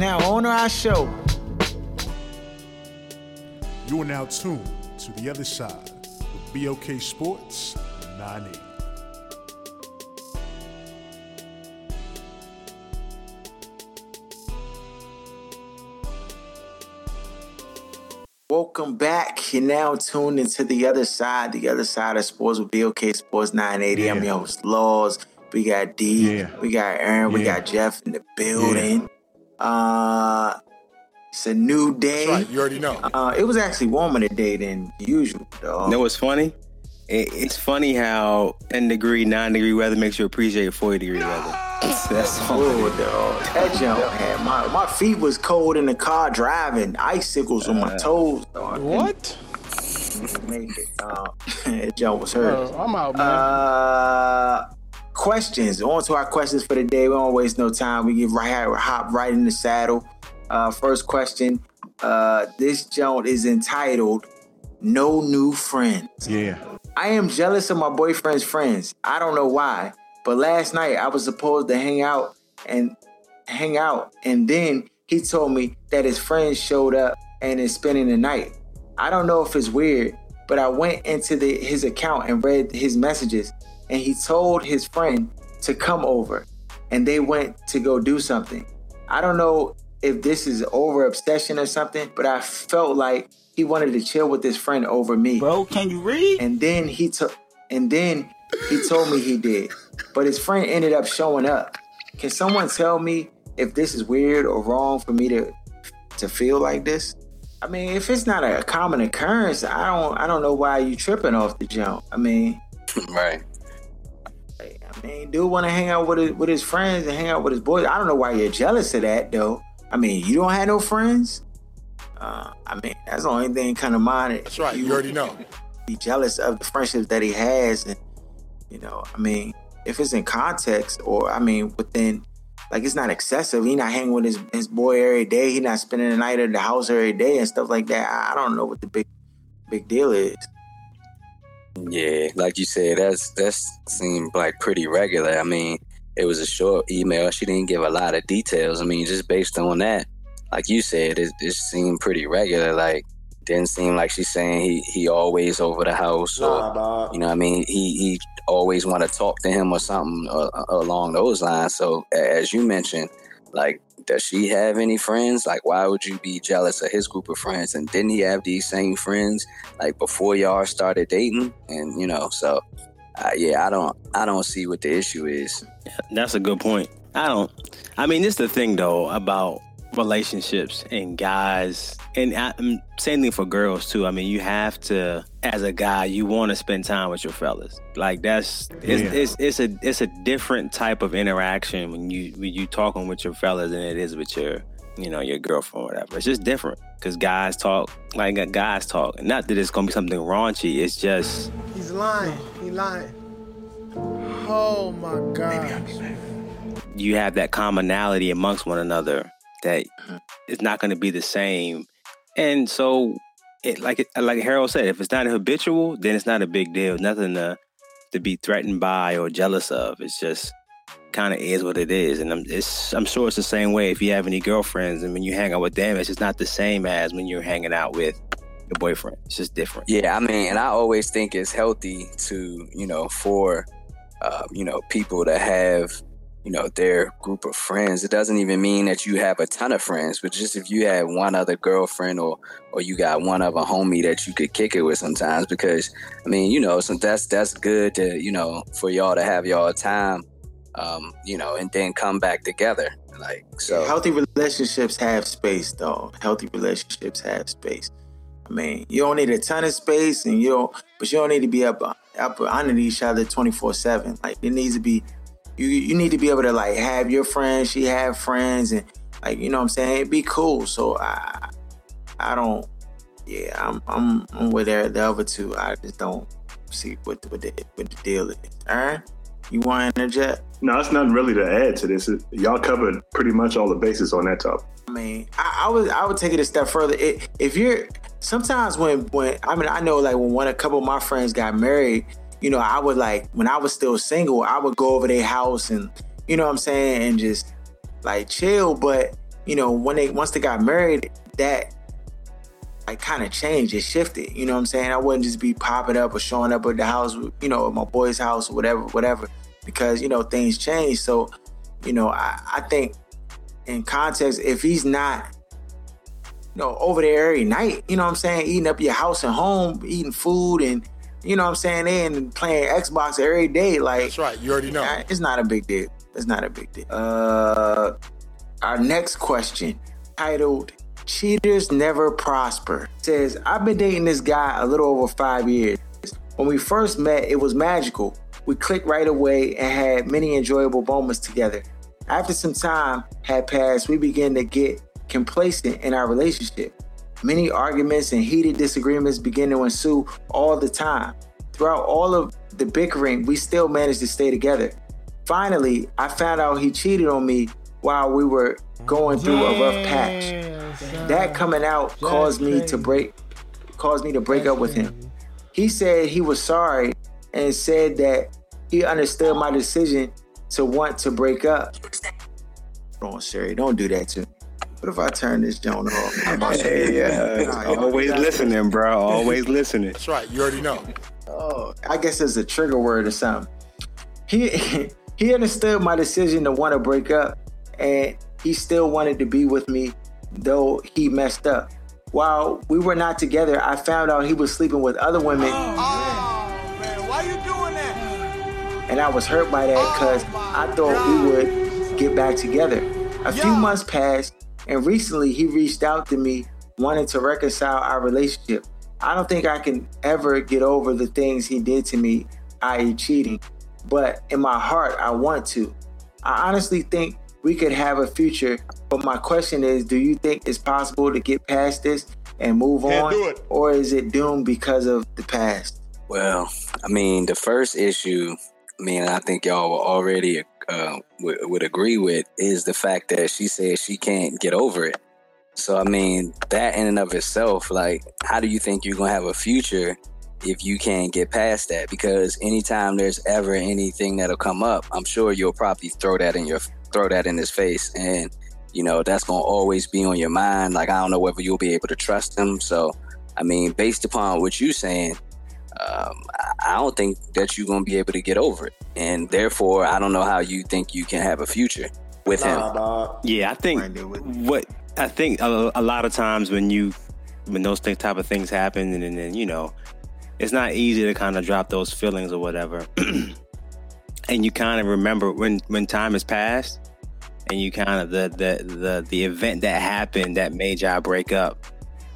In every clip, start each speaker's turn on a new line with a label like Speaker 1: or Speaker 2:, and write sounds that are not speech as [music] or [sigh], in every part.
Speaker 1: Now, on to our show.
Speaker 2: You are now tuned to the other side with BOK Sports 980.
Speaker 1: Welcome back. You're now tuned into the other side, the other side of sports with BOK Sports 980. I'm
Speaker 2: Yeah.
Speaker 1: your host, Laws. We got D,
Speaker 2: Yeah.
Speaker 1: we got Aaron, we got Jeff in the building. Uh it's a new day.
Speaker 3: That's right. You already know.
Speaker 1: Uh, it was actually warmer today than usual, dog.
Speaker 4: You know what's funny? It, it's funny how 10 degree, 9 degree weather makes you appreciate 40 degree weather. [laughs] That's funny.
Speaker 1: Oh, dog. That jump had my my feet was cold in the car driving, icicles on my toes. Dog.
Speaker 5: What?
Speaker 1: Make it. Uh, [laughs] that jump was hurt.
Speaker 5: Uh, I'm out, man.
Speaker 1: Uh, questions. On to our questions for the day. We don't waste no time. We get right hop right in the saddle. Uh, first question. Uh, this joint is entitled "No New Friends."
Speaker 2: Yeah.
Speaker 1: I am jealous of my boyfriend's friends. I don't know why, but last night I was supposed to hang out and hang out, and then he told me that his friends showed up and is spending the night. I don't know if it's weird, but I went into the, his account and read his messages, and he told his friend to come over, and they went to go do something. I don't know if this is over obsession or something, but I felt like he wanted to chill with his friend over me
Speaker 6: Bro, can you read?
Speaker 1: and then he took and then he told me he did but his friend ended up showing up can someone tell me if this is weird or wrong for me to to feel like this i mean if it's not a common occurrence i don't i don't know why you tripping off the jump i mean
Speaker 4: Right.
Speaker 1: I mean, dude want to hang out with his, with his friends and hang out with his boys. I don't know why you're jealous of that, though. I mean, you don't have no friends. Uh, I mean, that's the only thing kind of mind.
Speaker 3: That's right. You already know. [laughs]
Speaker 1: Be jealous of the friendships that he has, and you know, I mean, if it's in context or I mean, within, like, it's not excessive. He not hanging with his his boy every day. He not spending the night at the house every day and stuff like that. I don't know what the big big deal is.
Speaker 4: Yeah, like you said, that's that seemed like pretty regular. I mean, it was a short email. She didn't give a lot of details. I mean, just based on that, like you said, it, it seemed pretty regular. Like, didn't seem like she's saying he he always over the house or
Speaker 3: Nah,
Speaker 4: you know what I mean he he always want to talk to him or something uh, along those lines. So as you mentioned, like does she have any friends? Like why would you be jealous of his group of friends? And didn't he have these same friends like before y'all started dating? And you know, so uh, yeah, I don't I don't see what the issue is.
Speaker 6: That's a good point. I don't. I mean, this is the thing though about relationships and guys, and I, um, same thing for girls too. I mean, you have to, as a guy, you want to spend time with your fellas. Like that's it's,
Speaker 2: Yeah.
Speaker 6: it's it's a it's a different type of interaction when you when you talking with your fellas than it is with your you know your girlfriend or whatever. It's just different because guys talk like guys talk. Not that it's gonna be something raunchy. It's just
Speaker 3: He's lying. He lying. Oh my god.
Speaker 6: Maybe I understand You have that commonality amongst one another that it's not going to be the same. And so, it, like like Harold said, if it's not habitual, then it's not a big deal. Nothing to to be threatened by or jealous of. It's just kind of is what it is. And I'm I'm sure it's the same way if you have any girlfriends and when you hang out with them, it's just not the same as when you're hanging out with your boyfriend. It's just different.
Speaker 4: Yeah, I mean, and I always think it's healthy to, you know, for, uh, you know, people to have, you know, their group of friends. It doesn't even mean that you have a ton of friends, but just if you had one other girlfriend or, or you got one other homie that you could kick it with sometimes, because I mean, you know, so that's that's good to, you know, for y'all to have y'all time, um, you know, and then come back together. Like so,
Speaker 1: Healthy relationships have space, though. Healthy relationships have space. I mean, you don't need a ton of space, and you don't, but you don't need to be up up under each other twenty four seven. Like it needs to be, you you need to be able to like have your friends, she have friends, and Like, you know what I'm saying? It'd be cool. So I I don't yeah, I'm I'm I'm with the other two. I just don't see what what the what the deal is. All right. You want to interject?
Speaker 5: No, it's nothing really to add to this. Y'all covered pretty much all the bases on that topic.
Speaker 1: I mean, I, I would I would take it a step further. It, if you're sometimes when when I mean I know like when one a couple of my friends got married, you know, I would like when I was still single, I would go over their house and you know what I'm saying and just like chill. But you know, when they once they got married, that like kind of changed. It shifted. You know what I'm saying? I wouldn't just be popping up or showing up at the house, you know, at my boy's house or whatever, whatever, because you know things change. So, you know, I, I think in context, if he's not you know, over there every night, you know what I'm saying, eating up your house and home, eating food and you know what I'm saying, and playing Xbox every day. Like
Speaker 2: That's right, you already know.
Speaker 1: It's not a big deal. It's not a big deal. Uh our next question, titled Cheaters Never Prosper, says, I've been dating this guy a little over five years. When we first met, it was magical. We clicked right away and had many enjoyable moments together. After some time had passed, we began to get complacent in our relationship. Many arguments and heated disagreements begin to ensue all the time. Throughout all of the bickering, we still managed to stay together. Finally, I found out he cheated on me while we were going through a rough patch. That coming out caused me to break caused me to break up with him. He said he was sorry and said that he understood my decision to want to break up. On, Siri, don't do that to me. What if I turn this joint off? [laughs]
Speaker 6: Hey, yeah. Always listening, bro. Always listening.
Speaker 2: That's right. You already know.
Speaker 1: Oh, I guess it's a trigger word or something. He [laughs] he understood my decision to want to break up, and he still wanted to be with me, though he messed up. While we were not together, I found out he was sleeping with other women.
Speaker 3: Oh, man, why you doing that?
Speaker 1: And I was hurt by that because I thought we would oh, get back together. A few months passed, and recently he reached out to me wanting to reconcile our relationship. I don't think I can ever get over the things he did to me, i.e., cheating, but in my heart, I want to. I honestly think we could have a future, but my question is do you think it's possible to get past this and move
Speaker 2: Can't
Speaker 1: on,
Speaker 2: do it.
Speaker 1: or is it doomed because of the past?
Speaker 4: Well, I mean, the first issue, I mean, I think y'all will already uh, would, would agree with is the fact that she says she can't get over it. So, I mean, that in and of itself, like, how do you think you're to have a future if you can't get past that? Because anytime there's ever anything that'll come up, I'm sure you'll probably throw that in your throw that in his face, and you know that's to always be on your mind. Like, I don't know whether you'll be able to trust him. So, I mean, based upon what you're saying, um, I- I don't think that you're going to be able to get over it, and therefore, I don't know how you think you can have a future with him.
Speaker 6: Yeah, I think
Speaker 1: Right there with-
Speaker 6: what I think a, a lot of times when you when those thing, type of things happen, and then you know, it's not easy to kind of drop those feelings or whatever, [clears throat] and you kind of remember when when time has passed, and you kind of the the the the event that happened that made y'all break up.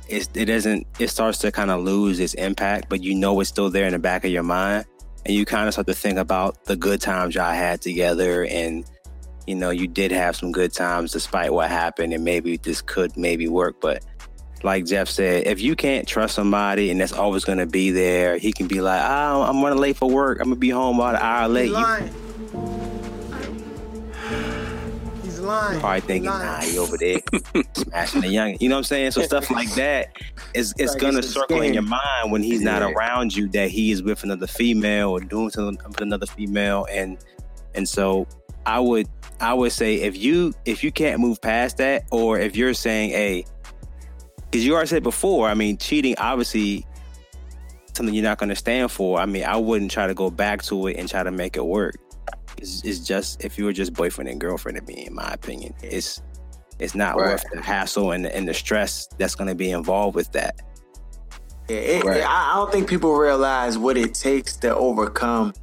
Speaker 6: It's, it doesn't. It starts to kind of lose its impact, but you know it's still there in the back of your mind, and you kind of start to think about the good times y'all had together, and you know, you did have some good times despite what happened, and maybe this could maybe work. But like Jeff said, if you can't trust somebody and that's always going to be there, he can be like, oh, I'm running late for work. I'm going to be home about an hour late. You
Speaker 3: lying.
Speaker 6: Probably thinking,
Speaker 3: Lying.
Speaker 6: nah, he over there [laughs] smashing the young. You know what I'm saying? So stuff like that is it's
Speaker 1: Like
Speaker 6: gonna
Speaker 1: it's a
Speaker 6: circle in your mind when he's not
Speaker 1: Right.
Speaker 6: around you that he is with another female or doing something with another female, and and so I would I would say if you if you can't move past that, or if you're saying, hey, because you already said before, I mean, cheating obviously something you're not going to stand for. I mean, I wouldn't try to go back to it and try to make it work. It's, it's just if you were just boyfriend and girlfriend to me, in my opinion, it's it's not
Speaker 4: Right.
Speaker 6: worth the hassle and the, and the stress that's going to be involved with that.
Speaker 1: Yeah, it,
Speaker 4: Right.
Speaker 1: I I don't think people realize what it takes to overcome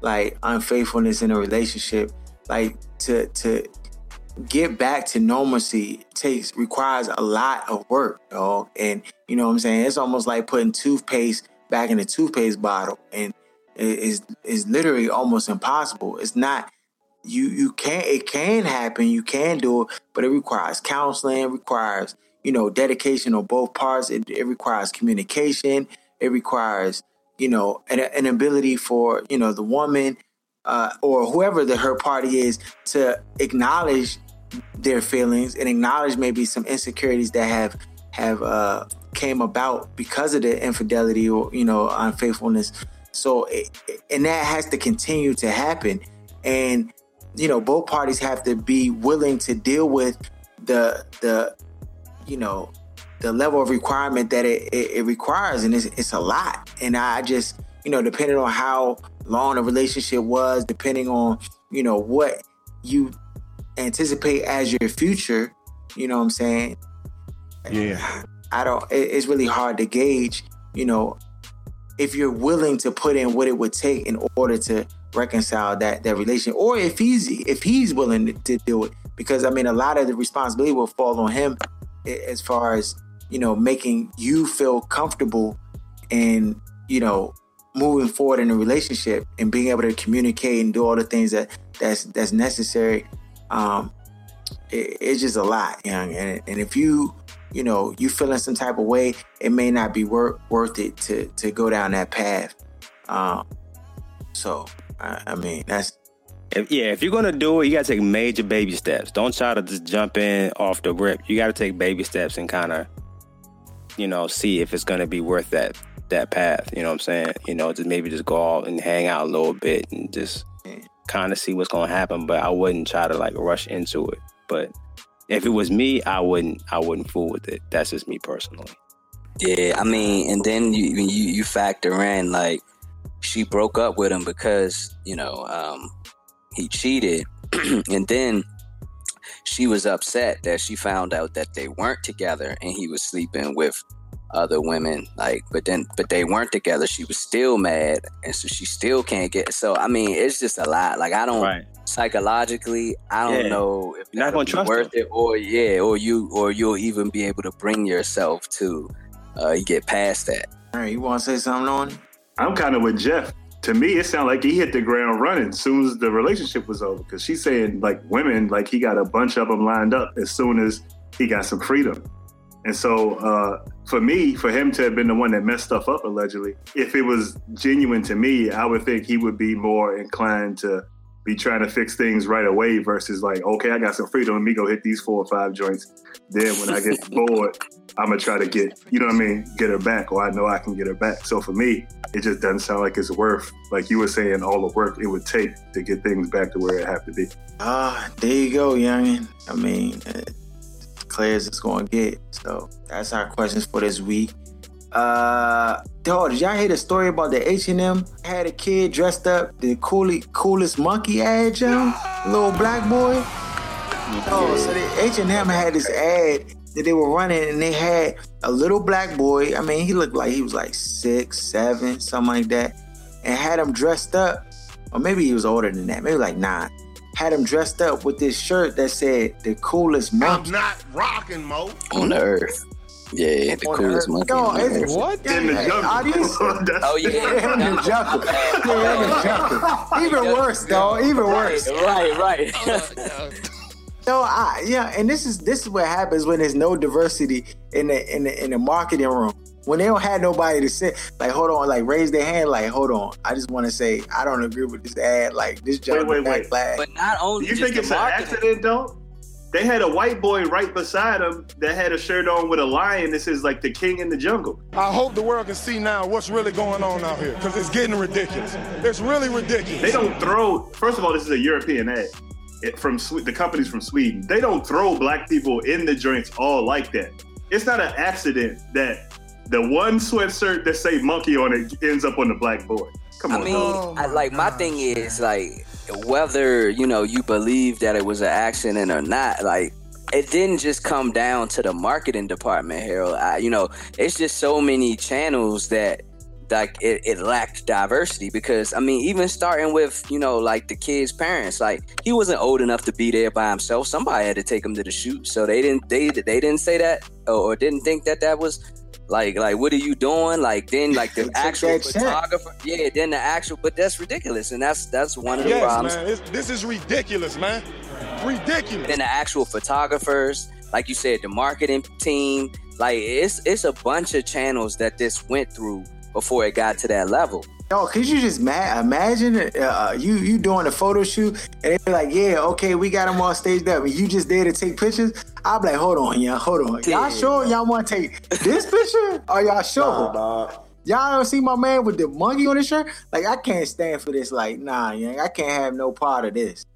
Speaker 1: like unfaithfulness in a relationship. Like to to get back to normalcy takes requires a lot of work, dog. And you know what I'm saying? It's almost like putting toothpaste back in a toothpaste bottle, and it is is literally almost impossible. It's not you you can it can happen, you can do it, but it requires counseling, it requires you know dedication on both parts. It, it requires communication. It requires you know an, an ability for you know the woman uh, or whoever the her party is to acknowledge their feelings and acknowledge maybe some insecurities that have have uh, came about because of the infidelity or you know unfaithfulness. So it, and that has to continue to happen, and you know both parties have to be willing to deal with the the you know the level of requirement that it, it, it requires, and it's, it's a lot. And I just you know depending on how long the relationship was, depending on you know what you anticipate as your future, you know what I'm saying?
Speaker 2: Yeah.
Speaker 1: I don't. It, it's really hard to gauge. You know, if you're willing to put in what it would take in order to reconcile that that relation, or if he's if he's willing to, do it, because I mean, a lot of the responsibility will fall on him as far as you know making you feel comfortable and you know moving forward in a relationship and being able to communicate and do all the things that that's that's necessary um it, it's just a lot young and, and if you you know you feeling some type of way it may not be worth worth it to to go down that path um so i, I mean that's
Speaker 6: If, yeah, if you're gonna do it, you gotta take major baby steps. Don't try to just jump in off the rip. You gotta take baby steps and kind of, you know, see if it's gonna be worth that that path. You know what I'm saying? You know, just maybe just go out and hang out a little bit and just kind of see what's gonna happen. But I wouldn't try to like rush into it. But if it was me, I wouldn't. I wouldn't fool with it. That's just me personally.
Speaker 4: Yeah, I mean, and then you you you factor in like she broke up with him because you know um, he cheated, [clears throat] and then she was upset that she found out that they weren't together and he was sleeping with other women. Like, but then but they weren't together. She was still mad, and so she still can't get. So I mean, it's just a lot. Like I don't
Speaker 6: Right.
Speaker 4: psychologically, I don't
Speaker 6: Yeah.
Speaker 4: know if
Speaker 6: You're not gonna
Speaker 4: be
Speaker 6: trust
Speaker 4: worth it, or yeah, or you or you'll even be able to bring yourself to uh, get past that.
Speaker 1: all right you want to say something on
Speaker 5: I'm kind of with Jeff. To me, it sounded like he hit the ground running as soon as the relationship was over. Because she's saying like women, like he got a bunch of them lined up as soon as he got some freedom. And so, uh, for me, for him to have been the one that messed stuff up allegedly, if it was genuine to me, I would think he would be more inclined to be trying to fix things right away versus like, okay, I got some freedom. Let me go hit these four or five joints. Then when I get [laughs] bored, I'm gonna try to get, you know what I mean, get her back, or I know I can get her back. So for me, it just doesn't sound like it's worth, like you were saying, all the work it would take to get things back to where it have to be.
Speaker 1: Ah, there you go, youngin. I mean, uh, clear as it's to get. So that's our questions for this week. Uh, dog, did y'all hear the story about the H and M had a kid dressed up the coolly, coolest monkey ad, yo? Little black boy. Oh, so the H and M had this ad that they were running, and they had a little black boy. I mean, he looked like he was like six, seven, something like that, and had him dressed up, or maybe he was older than that, maybe like nine. Had him dressed up with this shirt that said "the coolest
Speaker 3: I'm not rocking, Mo.
Speaker 4: on the earth. Yeah, the
Speaker 1: on
Speaker 4: coolest
Speaker 1: earth.
Speaker 4: monkey.
Speaker 1: Yo,
Speaker 4: on the
Speaker 1: it's-
Speaker 4: earth.
Speaker 3: What?
Speaker 1: Yeah,
Speaker 5: In the
Speaker 1: yeah,
Speaker 5: jungle.
Speaker 1: are [laughs] these-
Speaker 5: That's-
Speaker 4: Oh
Speaker 1: Yeah,
Speaker 4: yeah,
Speaker 1: in the jungle. [laughs] Yeah, in the jungle. Even worse, dog. Even worse.
Speaker 4: Right, right. [laughs]
Speaker 1: Oh, no, I yeah, and this is this is what happens when there's no diversity in the in the in the marketing room. When they don't have nobody to sit, like hold on, like raise their hand, like hold on. I just want to say I don't agree with this ad. Like this job
Speaker 5: wait,
Speaker 1: is
Speaker 5: wait.
Speaker 1: flag.
Speaker 4: but not only
Speaker 5: you think
Speaker 4: the
Speaker 5: it's an
Speaker 4: marketing.
Speaker 5: accident though? They had a white boy right beside him that had a shirt on with a lion that says like the king in the jungle.
Speaker 3: I hope the world can see now what's really going on out here, because it's getting ridiculous. It's really ridiculous.
Speaker 5: They don't throw. First of all, this is a European ad it, from the companies from Sweden. They don't throw black people in the joints all like that. It's not an accident that the one sweatshirt that say monkey on it ends up on the black boy. Come
Speaker 4: I
Speaker 5: on,
Speaker 4: mean,
Speaker 3: Oh
Speaker 4: I,
Speaker 3: my
Speaker 4: like my
Speaker 3: gosh.
Speaker 4: thing is like whether you know you believe that it was an accident or not. Like it didn't just come down to the marketing department, Harold. I, you know, it's just so many channels that like it, it lacked diversity because I mean, even starting with you know like the kid's parents, like he wasn't old enough to be there by himself. Somebody had to take him to the shoot, so they didn't they they didn't say that or, or didn't think that that was Like, like, what are you doing? Like, then, like the [laughs] actual photographer, yeah, then the actual, but that's ridiculous, and that's that's one of the
Speaker 3: Yes,
Speaker 4: problems.
Speaker 3: man. It's, this is ridiculous, man. Ridiculous.
Speaker 4: Then the actual photographers, like you said, the marketing team, like it's it's a bunch of channels that this went through before it got to that level.
Speaker 1: Yo, could you just ma- imagine uh, you you doing a photo shoot and they be like, yeah, okay, we got them all staged up, and you just there to take pictures? I'll be like, hold on, y'all, hold on. Y'all
Speaker 4: Yeah.
Speaker 1: sure y'all want to take this picture? Or y'all sure? Y'all don't see my man with the monkey on his shirt? Like, I can't stand for this. Like, nah, yeah, I can't have no part of this.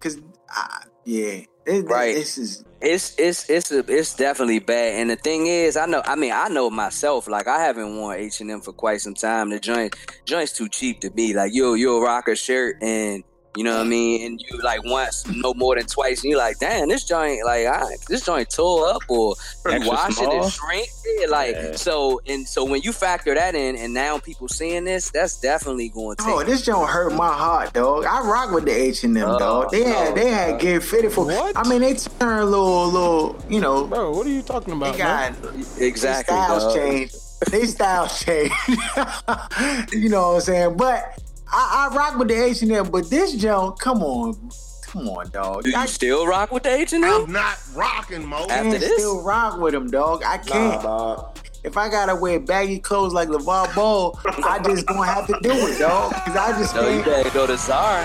Speaker 1: Cause, I, yeah, this,
Speaker 4: Right.
Speaker 1: this is
Speaker 4: It's it's it's a, it's definitely bad. And the thing is, I know. I mean, I know myself. Like, I haven't worn H and M for quite some time. The joint joint's too cheap to be. Like, you you'll rock a shirt and. You know what I mean? And you like once, no more than twice, and you like, damn, this joint, like, I, this joint tore up, or you wash it and shrink. Yeah, like,
Speaker 6: Yeah.
Speaker 4: so, and so when you factor that in, and now people seeing this, that's definitely going to.
Speaker 1: Oh, this don't hurt my heart, dog. I rock with the H and M,
Speaker 4: Oh,
Speaker 1: dog. They had
Speaker 4: no,
Speaker 1: they had get fitted for.
Speaker 3: What?
Speaker 1: I mean, they turn a little, little, you know.
Speaker 3: Bro, what are you talking about?
Speaker 1: They got
Speaker 3: man?
Speaker 4: exactly.
Speaker 1: They styles
Speaker 4: dog.
Speaker 1: change. They styles [laughs] change. [laughs] you know what I'm saying? But I, I rock with the H and M. But this junk, come on, come on, dog.
Speaker 4: Do you
Speaker 1: I
Speaker 4: still rock with the H and
Speaker 3: I'm not rocking, Mo.
Speaker 4: After
Speaker 1: can't
Speaker 4: this?
Speaker 1: still rock with them, dog. I can't. If I gotta wear baggy clothes like LeVar Ball, I just gonna have to do it, dog. Cause I just
Speaker 4: No, you
Speaker 1: can't.
Speaker 4: better go to Zara.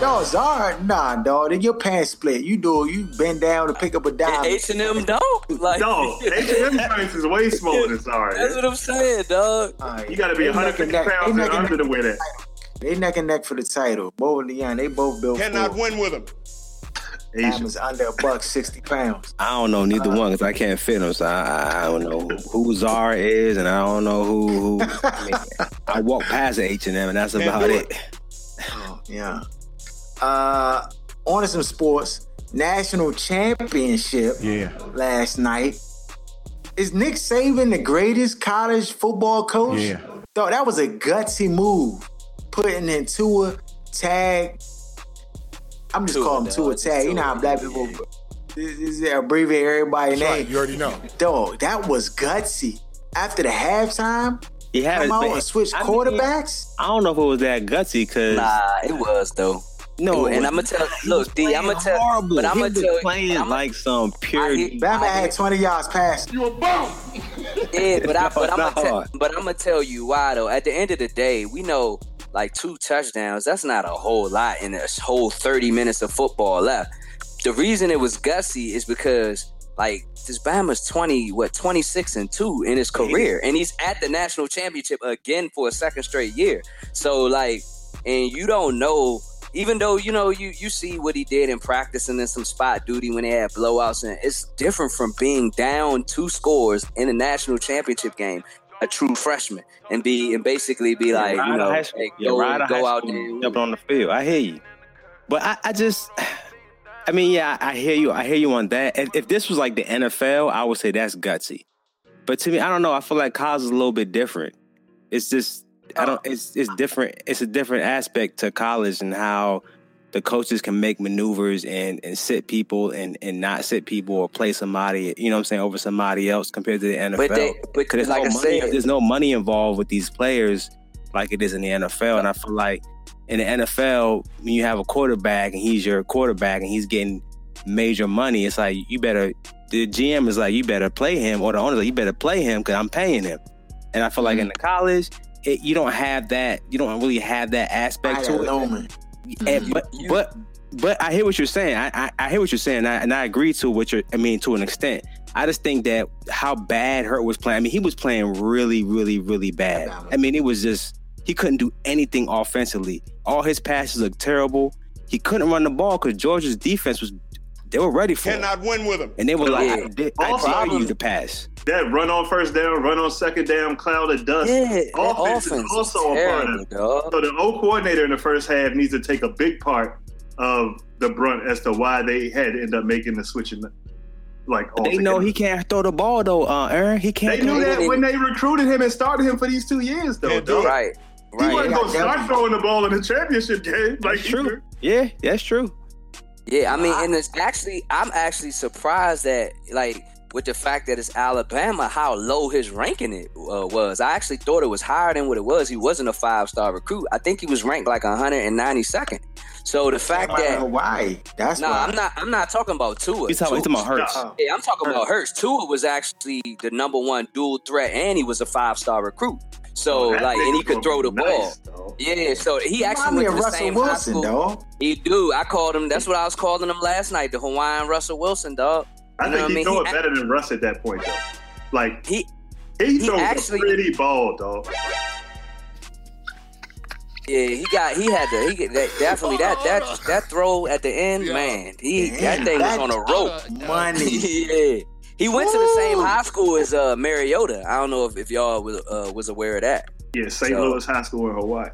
Speaker 1: I, yo, Zara, nah, dog. Then your pants split. You do. You bend down to pick up a dime.
Speaker 4: H and M don't like.
Speaker 5: No, [laughs] H&M joints is way smaller than Zara.
Speaker 4: That's what I'm saying, dog.
Speaker 5: You got to be
Speaker 1: They neck
Speaker 5: 150
Speaker 1: and neck-
Speaker 5: pounds
Speaker 1: they
Speaker 5: and
Speaker 1: neck and
Speaker 5: under to wear that.
Speaker 1: They neck and neck for the title. Bo and Leon, they both built
Speaker 3: Cannot
Speaker 1: for
Speaker 3: win with him.
Speaker 5: Asian.
Speaker 1: diamonds under a buck sixty pounds.
Speaker 6: I don't know neither one because I can't fit them. So I, I, I don't know who Zara is, and I don't know who. who I, mean, I walk past the H and M, and that's about
Speaker 3: do
Speaker 6: it.
Speaker 1: Oh, yeah. Uh, on to some sports. National championship
Speaker 2: Yeah.
Speaker 1: last night. Is Nick Saban the greatest college football coach?
Speaker 2: Yeah.
Speaker 1: Thought that was a gutsy move. Putting in Tua tag. I'm just
Speaker 4: Tua,
Speaker 1: calling him
Speaker 4: dog.
Speaker 1: Tua tag. You know how black people this is abbreviate everybody's
Speaker 3: That's right.
Speaker 1: name.
Speaker 3: You already know.
Speaker 1: Dog, that was gutsy. After the halftime,
Speaker 6: He had
Speaker 1: come out and switch
Speaker 6: I mean,
Speaker 1: quarterbacks.
Speaker 6: I don't know if it was that gutsy because
Speaker 4: Nah, it was though.
Speaker 6: No,
Speaker 4: and
Speaker 6: it
Speaker 4: I'ma tell- look, D, I'ma tell-
Speaker 6: horrible.
Speaker 4: but I'ma tell-
Speaker 6: playing
Speaker 4: I'ma-
Speaker 6: like some pure.
Speaker 4: I
Speaker 1: Bama had 20 yards passing.
Speaker 3: You a bum. [laughs]
Speaker 4: Yeah, but I but I'm
Speaker 6: No,
Speaker 4: gonna tell
Speaker 6: no.
Speaker 4: but I'm gonna tell you why though. At the end of the day, we know like two touchdowns. That's not a whole lot in this whole 30 minutes of football left. The reason it was gutsy is because like this Bama's 20 what 26 and two in his career, and he's at the national championship again for a second straight year. So like, and you don't know. Even though you know you you see what he did in practice and then some spot duty when they had blowouts and it's different from being down two scores in a national championship game, a true freshman, and be and basically be like you know hey, go,
Speaker 6: a
Speaker 4: go out there.
Speaker 6: jumping on the field. I hear you, but I, I just, [sighs] I mean, yeah, I hear you. I hear you on that. If, if this was like the NFL, I would say that's gutsy. But to me, I don't know. I feel like college is a little bit different. It's just, I don't. Oh. It's it's different. It's a different aspect to college and how the coaches can make maneuvers and and sit people and and not sit people or play somebody. You know what I'm saying over somebody else compared to the NFL.
Speaker 4: But they, but
Speaker 6: 'Cause there's
Speaker 4: like
Speaker 6: no
Speaker 4: I
Speaker 6: money,
Speaker 4: said,
Speaker 6: there's no money involved with these players like it is in the NFL. And I feel like in the NFL, when you have a quarterback and he's your quarterback and he's getting major money, it's like you better. The GM is like, you better play him, or the owner's like, you better play him because I'm paying him. And I feel like in mm-hmm. the college, it, you don't have that. You don't really have that aspect to it.
Speaker 1: Loman.
Speaker 6: And, mm-hmm.
Speaker 4: but
Speaker 6: but but I hear what you're saying. I I, I hear what you're saying, I, and I agree to what you're. I mean, to an extent. I just think that how bad Hurt was playing. I mean, he was playing really, really, really bad. I mean, it was just he couldn't do anything offensively. All his passes looked terrible. He couldn't run the ball because Georgia's defense was. They were ready for him,
Speaker 3: Cannot win with him.
Speaker 6: and they were like,
Speaker 4: Yeah.
Speaker 6: "I, did, I
Speaker 5: Also-
Speaker 6: dare you to pass."
Speaker 5: That run on first down, run on second down, cloud of dust.
Speaker 4: yeah,
Speaker 5: offense
Speaker 4: offense
Speaker 5: is also
Speaker 4: is
Speaker 5: a part of it.
Speaker 4: dog.
Speaker 5: So the O coordinator in the first half needs to take a big part of the brunt as to why they had to end up making the switching. Like
Speaker 6: They know
Speaker 5: altogether.
Speaker 6: he can't throw the ball though, uh, Aaron. He can't.
Speaker 5: They knew
Speaker 6: throw-
Speaker 5: that when they recruited him and started him for these two years, though.
Speaker 3: Can't do
Speaker 4: Right,
Speaker 5: He
Speaker 4: right.
Speaker 5: wasn't gonna start throwing the ball in the championship game. Like
Speaker 6: That's true. Yeah, that's true.
Speaker 4: Yeah, I mean, and it's actually, I'm actually surprised that like with the fact that it's Alabama, how low his ranking it uh, was. I actually thought it was higher than what it was. He wasn't a five star recruit. I think he was ranked like 192nd. So the fact that
Speaker 1: Hawaii, that's
Speaker 4: no,
Speaker 1: why.
Speaker 4: I'm not. I'm not talking about Tua.
Speaker 6: He's talking, he's talking about Hurts.
Speaker 1: Uh,
Speaker 4: Yeah, I'm talking about Hurts. Tua was actually the number one dual threat, and he was a five star recruit. So
Speaker 5: That
Speaker 4: like, and he could throw the
Speaker 5: gonna
Speaker 4: ball.
Speaker 5: nice, dog.
Speaker 4: Yeah, so he
Speaker 1: Remind
Speaker 4: actually went to the
Speaker 1: Russell
Speaker 4: same high
Speaker 1: Wilson,
Speaker 4: school.
Speaker 1: dog.
Speaker 4: He do. I called him. That's what I was calling him last night. The Hawaiian Russell Wilson, dog.
Speaker 5: I
Speaker 4: You know
Speaker 5: think
Speaker 4: what I
Speaker 5: he
Speaker 4: mean?
Speaker 5: throw
Speaker 4: He
Speaker 5: it
Speaker 4: act-
Speaker 5: better than Russ at that point, though. Like
Speaker 4: He
Speaker 5: he,
Speaker 4: he
Speaker 5: throws
Speaker 4: actually-
Speaker 5: a pretty ball, dog.
Speaker 4: Yeah, he got he had to he get that definitely that [laughs] that that throw at the end, man. He that
Speaker 1: Damn,
Speaker 4: thing was on a rope.
Speaker 1: Money. [laughs]
Speaker 4: yeah. He went to the same high school as uh Mariota. I don't know if, if y'all was uh, was aware of that.
Speaker 5: Yeah, St.
Speaker 4: So-
Speaker 5: Louis High School in Hawaii.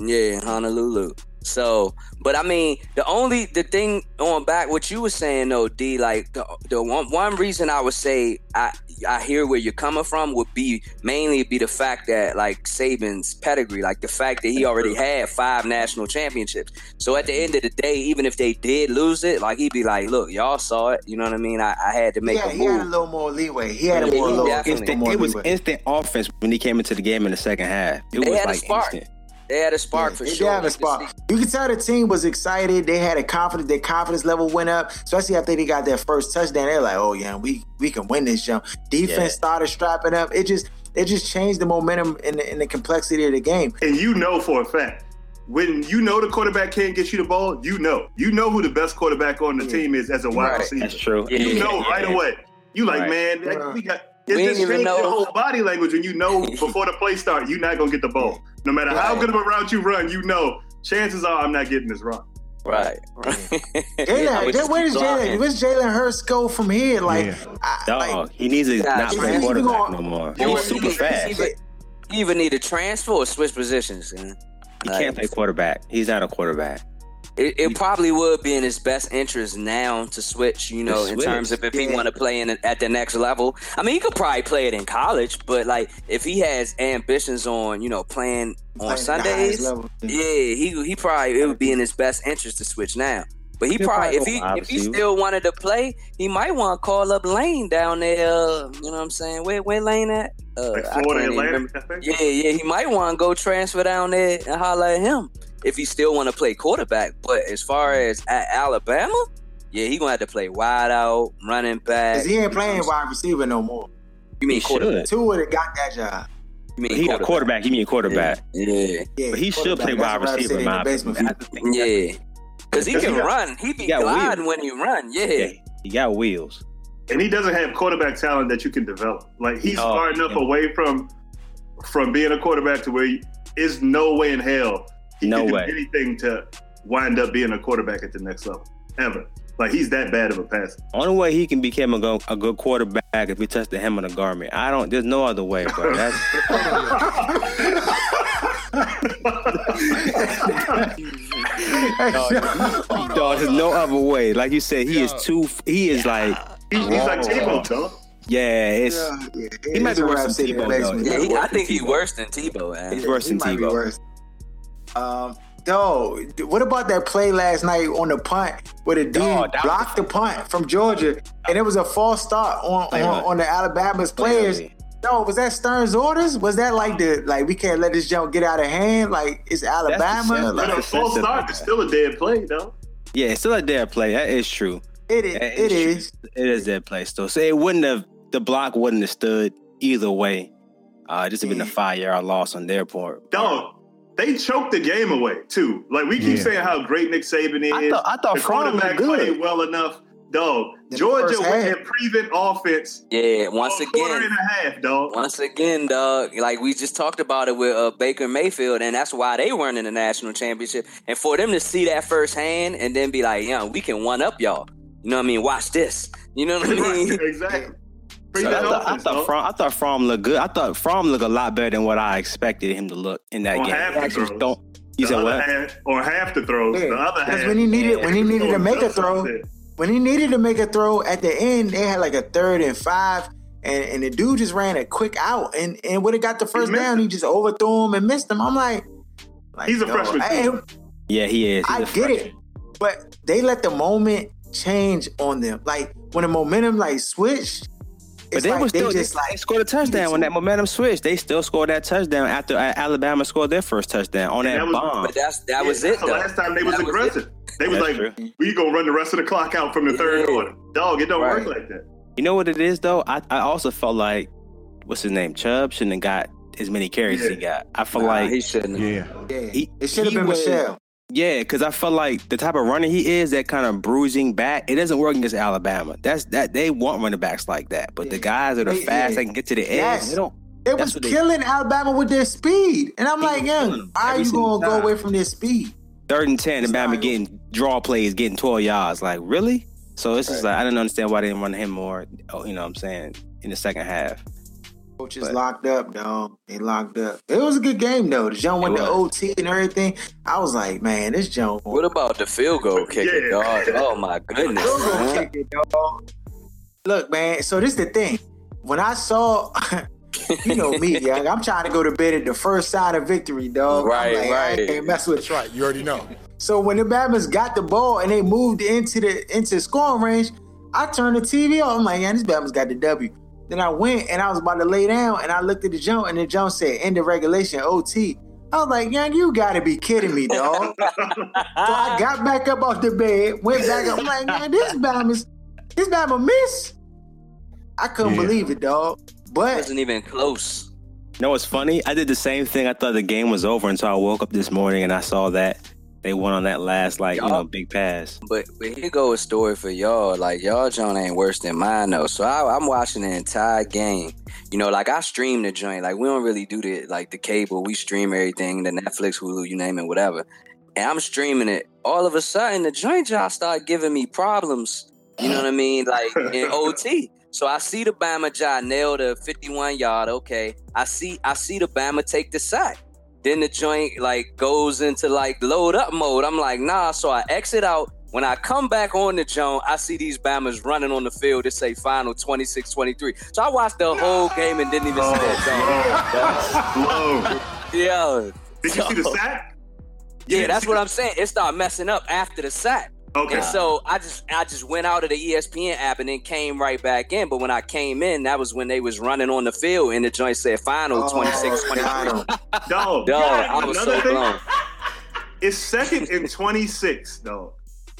Speaker 4: Yeah, Honolulu. So, but I mean, the only the thing on back what you were saying though, D, like the the one one reason I would say I I hear where you're coming from would be mainly be the fact that like Saban's pedigree, like the fact that he already had five national championships. So at the end of the day, even if they did lose it, like he'd be like, look, y'all saw it. You know what I mean? I, I had to make
Speaker 1: yeah,
Speaker 4: a
Speaker 1: he had a little more leeway. He had a
Speaker 4: Yeah,
Speaker 1: more
Speaker 4: he
Speaker 1: little,
Speaker 4: definitely-
Speaker 6: Instant,
Speaker 1: more
Speaker 6: it was
Speaker 1: leeway.
Speaker 6: instant offense when he came into the game in the second half. It
Speaker 4: They
Speaker 6: was
Speaker 4: had a
Speaker 6: like
Speaker 4: spark.
Speaker 6: instant.
Speaker 4: They had a spark
Speaker 1: Yeah,
Speaker 4: for
Speaker 1: they
Speaker 4: sure.
Speaker 1: did have a
Speaker 4: You could
Speaker 1: spark. You could tell the team was excited. They had a confidence. Their confidence level went up, especially after they got their first touchdown. They're like, "Oh yeah, we we can win this jump." Defense
Speaker 6: Yeah.
Speaker 1: started strapping up. It just it just changed the momentum and the, and the complexity of the game.
Speaker 5: And you know for a fact, when you know the quarterback can't get you the ball, you know. You know who the best quarterback on the
Speaker 1: Yeah.
Speaker 5: team is as a wide
Speaker 4: Right.
Speaker 5: receiver.
Speaker 6: That's true.
Speaker 4: Yeah.
Speaker 5: You know
Speaker 6: Yeah.
Speaker 5: right away. You like,
Speaker 6: Right.
Speaker 5: man, like,
Speaker 1: Yeah.
Speaker 5: we got it
Speaker 4: We
Speaker 5: just
Speaker 4: ain't even
Speaker 5: changed
Speaker 4: know.
Speaker 5: your whole body language and you know [laughs] before the play start, you're not gonna get the ball. No matter how good of a route you run, you know chances are I'm not getting this run.
Speaker 4: Right. right. [laughs]
Speaker 1: Jalen,
Speaker 4: I would just
Speaker 1: where's Jalen?
Speaker 4: blocking.
Speaker 1: Where's Jalen Hurts go from here? Like,
Speaker 2: Yeah.
Speaker 1: I,
Speaker 6: Dog,
Speaker 1: like
Speaker 6: he needs to
Speaker 4: Nah,
Speaker 6: not
Speaker 4: he's
Speaker 6: play quarterback
Speaker 1: going-
Speaker 6: no more.
Speaker 4: You
Speaker 6: He's super
Speaker 4: you-
Speaker 6: fast.
Speaker 4: you- You either need to transfer or switch positions. Man.
Speaker 6: He
Speaker 4: Like,
Speaker 6: can't play quarterback. He's not a quarterback.
Speaker 4: It, it probably would be in his best interest now to switch. You know,
Speaker 6: To
Speaker 4: in terms of if he want to play in at the next level. I mean, he could probably play it in college, but like if he has ambitions on you know playing on
Speaker 1: playing at the highest
Speaker 4: Sundays,
Speaker 1: level.
Speaker 4: yeah, he he probably it would be in his best interest to switch now. But he probably, if he if he still wanted to play, he might want to call up Lane down there. Uh, you know what I'm saying? Where where Lane at? Uh,
Speaker 5: Like Florida
Speaker 4: can't.
Speaker 5: Atlantic, I think.
Speaker 4: Yeah, yeah, he might want to go transfer down there and holler at him if he still want to play quarterback. But as far as at Alabama, yeah, he gonna have to play wide out, running back.
Speaker 1: Cause he ain't playing wide receiver no more.
Speaker 4: You mean
Speaker 6: He
Speaker 4: quarterback?
Speaker 6: should.
Speaker 1: Two would have got that job.
Speaker 4: You mean
Speaker 6: He got quarterback. He mean quarterback.
Speaker 4: Yeah,
Speaker 1: Yeah,
Speaker 6: But he should play wide
Speaker 1: That's what I
Speaker 6: receiver. in
Speaker 1: in
Speaker 6: my
Speaker 1: the
Speaker 6: opinion.
Speaker 4: Yeah. Because he
Speaker 5: Because he
Speaker 4: can
Speaker 5: got-
Speaker 4: run. He be
Speaker 6: he
Speaker 4: gliding
Speaker 6: wheels.
Speaker 4: when he run. Yeah.
Speaker 6: Yeah, he got wheels.
Speaker 5: And he doesn't have quarterback talent that you can develop. Like he's
Speaker 6: No.
Speaker 5: far enough away from from being a quarterback to where there's no way in hell he
Speaker 6: No
Speaker 5: can do
Speaker 6: way.
Speaker 5: anything to wind up being a quarterback at the next level. Ever. Like he's that bad of a passer.
Speaker 6: Only way he can become a go, a good quarterback if he touched the hem of the garment. I don't. There's no other way, bro. That's [laughs] dog. There's no other way. Like you said, he is too. He is like.
Speaker 5: He- he's like
Speaker 6: Whoa.
Speaker 5: Tebow, dog.
Speaker 6: Yeah, it's.
Speaker 1: Yeah, yeah,
Speaker 6: He might be worse than
Speaker 1: city in
Speaker 6: Tebow,
Speaker 4: Yeah, he, I think he's worse than Tebow. Man.
Speaker 6: He's worse
Speaker 1: He
Speaker 6: than
Speaker 1: might be
Speaker 6: Tebow.
Speaker 1: Worse. Um, though, what about that play last night on the punt where the dude
Speaker 6: Dog, that was
Speaker 1: blocked the punt from Georgia and it was a false start on on, on the Alabama's players? No, was that Stern's orders? Was that like the like we can't let this jump get out of hand? Like it's Alabama.
Speaker 6: deceptive.
Speaker 1: Like,
Speaker 5: But a
Speaker 6: That's
Speaker 5: full
Speaker 6: defensive
Speaker 5: start
Speaker 6: like
Speaker 5: is still a dead play, though.
Speaker 6: Yeah, it's still a dead play. That is true.
Speaker 1: it is.
Speaker 6: That
Speaker 1: It
Speaker 6: true.
Speaker 1: is.
Speaker 6: It is dead play still. So it wouldn't have. The block wouldn't have stood either way. Uh, just have been a five yard loss on their part.
Speaker 5: Dog, they choked the game away too. Like we keep
Speaker 2: Yeah.
Speaker 5: saying how great Nick Saban is.
Speaker 6: I thought- I thought
Speaker 5: the
Speaker 6: Fromm looked
Speaker 5: quarterback
Speaker 6: good.
Speaker 5: played well enough. Dog,
Speaker 1: The
Speaker 5: Georgia
Speaker 1: first
Speaker 5: went
Speaker 1: half.
Speaker 5: and prevent offense.
Speaker 4: Yeah, once
Speaker 5: a quarter
Speaker 4: again.
Speaker 5: and a half, dog.
Speaker 4: Once again, dog, like we just talked about it with uh, Baker Mayfield, and that's why they weren't in the national championship. And for them to see that firsthand and then be like, "Yeah, we can one up y'all." You know what I mean? Watch this. You know what I mean?
Speaker 5: exactly.
Speaker 6: So
Speaker 5: Prevent
Speaker 6: I thought, I thought
Speaker 5: dog.
Speaker 6: Fromm, I thought Fromm looked good. I thought Fromm looked a lot better than what I expected him to look in that
Speaker 5: On
Speaker 6: game.
Speaker 5: half the throws.
Speaker 6: don't. You said
Speaker 5: other
Speaker 6: what?
Speaker 5: half, or half the throws.
Speaker 1: Yeah,
Speaker 5: The other
Speaker 1: because
Speaker 5: half.
Speaker 1: when he needed when he needed to make a throw, when he needed to make a throw at the end, they had like a third and five, and, and the dude just ran a quick out and, and would have got the first
Speaker 5: missed
Speaker 1: down.
Speaker 5: it.
Speaker 1: He just overthrew him and missed him. I'm like, like
Speaker 5: He's a
Speaker 1: yo,
Speaker 5: freshman,
Speaker 1: I.
Speaker 6: Yeah, he is. He's
Speaker 1: I
Speaker 6: a
Speaker 1: get it, but they let the moment change on them. Like when the momentum like switched,
Speaker 6: But they
Speaker 1: like
Speaker 6: were still
Speaker 1: they
Speaker 6: just
Speaker 1: just like
Speaker 6: they scored a touchdown when that momentum switched. They still scored that touchdown after uh, Alabama scored their first touchdown on that,
Speaker 5: that was-
Speaker 6: bomb.
Speaker 4: But that's that
Speaker 5: Yeah,
Speaker 4: was it.
Speaker 5: the
Speaker 4: Though.
Speaker 5: last time they was
Speaker 4: That was
Speaker 5: aggressive. They was
Speaker 6: That's
Speaker 5: like,
Speaker 6: true.
Speaker 5: we gonna run the rest of the clock out from the third quarter. Dog, it don't
Speaker 4: Right.
Speaker 5: work like that.
Speaker 6: You know what it is though? I, I also felt like what's his name? Chubb shouldn't have got as many carries as he got. I feel
Speaker 4: Nah,
Speaker 6: like
Speaker 4: he shouldn't. have.
Speaker 2: Yeah.
Speaker 1: yeah,
Speaker 6: He-
Speaker 1: it should have been
Speaker 6: was-
Speaker 1: Michel.
Speaker 6: Yeah, because I felt like the type of runner he is, that kind of bruising back, it doesn't work against Alabama. That's that they want running backs like that. But the guys that are
Speaker 1: Yeah,
Speaker 6: fast,
Speaker 1: yeah.
Speaker 6: they can get to the edge.
Speaker 1: Yes.
Speaker 6: They don't. That's
Speaker 1: was
Speaker 6: what they-
Speaker 1: killing Alabama with their speed, and I'm like, young,
Speaker 6: killing every
Speaker 1: you gonna go away from their speed?
Speaker 6: Third and ten, and Bama
Speaker 1: not-
Speaker 6: getting draw plays, getting twelve yards. Like really? So it's just like I didn't understand why they didn't run him more. oh, You know what I'm saying in the second half.
Speaker 1: Coach is
Speaker 6: But-
Speaker 1: locked up, dog. They locked up. It was a good game though. The John went
Speaker 6: It
Speaker 1: to. OT and everything. I was like, man, this John.
Speaker 4: What about the field goal kicker, [laughs]
Speaker 5: Yeah.
Speaker 4: dog? Oh my goodness.
Speaker 1: Field goal
Speaker 4: man.
Speaker 1: kicker, dog. Look, man. So this is the thing. When I saw, [laughs] you know me, [laughs] young, I'm trying to go to bed at the first sign of victory, dog. I'm
Speaker 4: Right,
Speaker 1: I
Speaker 4: right.
Speaker 1: can't mess with
Speaker 2: That's right. You already know.
Speaker 1: So when the Bama's got the ball and they moved into the into scoring range, I turned the TV on. I'm like, yeah, this Bama's got the W. Then I went and I was about to lay down and I looked at the jump and the jump said end of regulation OT. I was like, young, you gotta be kidding me, dog. so I [laughs] got back up off the bed, went back up. I'm like, man, this Bama's this Bama miss. I couldn't
Speaker 2: Yeah.
Speaker 1: believe it, dog.
Speaker 4: It
Speaker 1: But
Speaker 4: wasn't even close.
Speaker 6: You know what's funny? I did the same thing. I thought the game was over until I woke up this morning and I saw that they won on that last like you
Speaker 4: Y'all-
Speaker 6: know big pass.
Speaker 4: But but here go a story for y'all. Like y'all joint ain't worse than mine though. So I, I'm watching the entire game. You know, like I stream the joint. Like we don't really do the like the cable. We stream everything, the Netflix, Hulu, you name it, whatever. And I'm streaming it. All of a sudden, the joint job start giving me problems. You know what I mean? Like in [laughs] OT. So I see the Bama job nail the 51 yard. Okay. I see I see the Bama take the sack. Then the joint like goes into like load up mode. I'm like, nah. So I exit out. When I come back on the joint, I see these Bammers running on the field. It say final 26-23. So I watched the whole game and didn't even see that joint. [laughs] Yo.
Speaker 5: Did you see the sack?
Speaker 4: Yeah, that's what I'm saying. It started messing up after the sack.
Speaker 5: Okay.
Speaker 4: And so I just I just went out of the ESPN app and then came right back in. But when I came in, that was when they was running on the field and the joint said final
Speaker 1: Oh,
Speaker 4: 26 23.
Speaker 1: got him. [laughs]
Speaker 5: Dog.
Speaker 4: Dog, I was so
Speaker 5: thing,
Speaker 4: blown.
Speaker 5: It's second and 26, dog.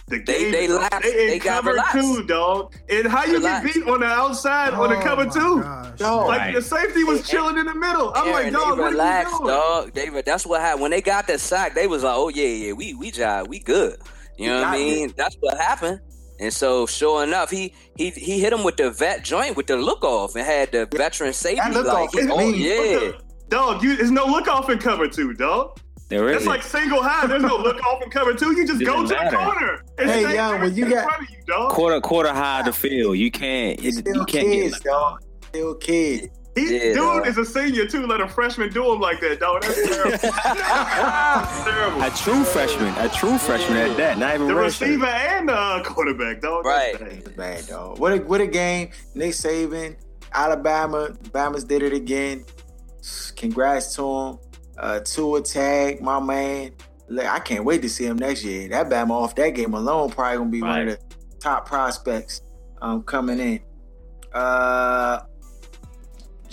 Speaker 5: The
Speaker 4: They-
Speaker 5: game,
Speaker 4: they lapsed.
Speaker 5: They, in
Speaker 4: They got
Speaker 5: cover
Speaker 4: relaxed.
Speaker 5: two, dog. And how you
Speaker 4: Relaxed.
Speaker 5: get beat on the outside on the
Speaker 2: Oh,
Speaker 5: cover two?
Speaker 2: gosh.
Speaker 1: Dog.
Speaker 5: Like
Speaker 6: Right.
Speaker 5: the safety was chilling in the middle. I'm like,
Speaker 4: Aaron,
Speaker 5: dog,
Speaker 4: they
Speaker 5: what
Speaker 4: relaxed,
Speaker 5: are you doing?
Speaker 4: dog. They re- that's what happened when they got the sack. They was like, "Oh yeah, yeah, we we jive, we good." You know what I
Speaker 1: got
Speaker 4: mean? That's what happened. And so, sure enough, he he he hit him with the vet joint with the look off and had the veteran safety.
Speaker 1: That look
Speaker 4: like,
Speaker 1: off is
Speaker 4: oh
Speaker 1: mean.
Speaker 4: yeah,
Speaker 5: Dog, you there's no look off in cover two, dog.
Speaker 6: There
Speaker 5: That's
Speaker 6: is
Speaker 5: like single high. There's no look off in cover two. You just go to
Speaker 6: Doesn't
Speaker 5: the corner. and
Speaker 1: Hey,
Speaker 5: stay
Speaker 1: young, when you got-
Speaker 5: you,
Speaker 6: quarter quarter high the field. You can't. It,
Speaker 1: Still
Speaker 6: you can't
Speaker 1: kids,
Speaker 6: get.
Speaker 1: dog. Still kids.
Speaker 5: He,
Speaker 4: Yeah,
Speaker 5: dude
Speaker 4: dog.
Speaker 5: is a senior too. Let a freshman do him like that, dog. That's terrible. [laughs] That's terrible.
Speaker 6: A true freshman, a true freshman at that, not even
Speaker 5: The
Speaker 6: redshirt.
Speaker 5: receiver and the uh, quarterback, dog.
Speaker 4: Right.
Speaker 5: That's bad.
Speaker 1: Bad, dog. What a what a game. Nick Saban, Alabama, Bama's did it again. Congrats to him. Uh, Tua tag, my man. Look, I can't wait to see him next year. That Bama off that game alone probably gonna be one of the top prospects um, coming in. Uh,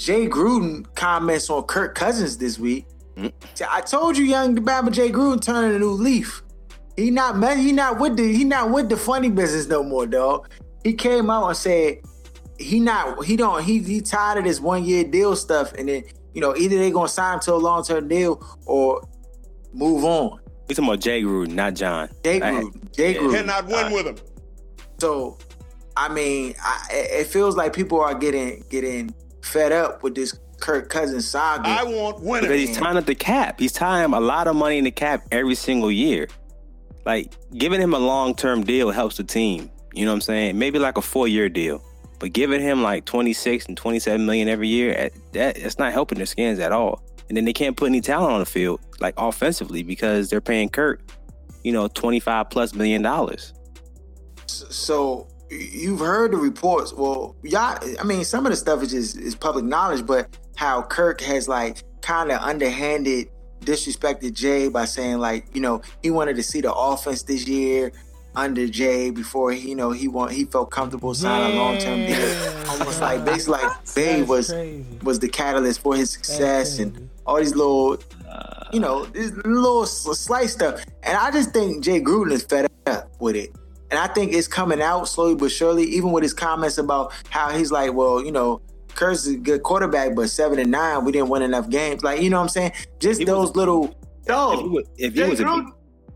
Speaker 1: Jay Gruden comments on Kirk Cousins this week.
Speaker 6: Mm.
Speaker 1: I told you, young Bama Jay Gruden turning a new leaf. He not man, he not with the he not with the funny business no more, dog. He came out and said he not he don't he he tired of this one year deal stuff, and then you know either they gonna sign him to a long term deal or move on.
Speaker 6: We talking about Jay Gruden, not John.
Speaker 1: Jay Gruden, Jay
Speaker 6: yeah.
Speaker 1: Gruden.
Speaker 2: Cannot win with him.
Speaker 1: So, I mean, I, it feels like people are getting getting fed up with this Kirk Cousins saga.
Speaker 2: I want
Speaker 6: Because
Speaker 2: winners.
Speaker 6: he's tying up the cap. He's tying a lot of money in the cap every single year. Like giving him a long term deal helps the team. You know what I'm saying? Maybe like a four year deal. But giving him like 26 and 27 million every year, eh, that it's not helping the skins at all. And then they can't put any talent on the field, like offensively, because they're paying Kirk, you know, 25 plus million dollars.
Speaker 1: so you've heard the reports. Well, y'all, I mean, some of the stuff is just is public knowledge, but how Kirk has like kind of underhanded disrespected Jay by saying like, you know, he wanted to see the offense this year. under Jay before he, you know, he want he felt comfortable signing a long term deal. Almost like basically like Bay was
Speaker 7: crazy.
Speaker 1: was the catalyst for his success and all these little, you know, this little s- slight stuff. And I just think Jay Gruden is fed up with it. And I think it's coming out slowly but surely, even with his comments about how he's like, well, you know, Kurt's a good quarterback, but seven and nine, we didn't win enough games. Like, you know what I'm saying? Just
Speaker 6: He was-
Speaker 1: those little
Speaker 6: If you
Speaker 5: Dog,
Speaker 6: was, if you
Speaker 5: Jay
Speaker 6: was a
Speaker 5: Gruden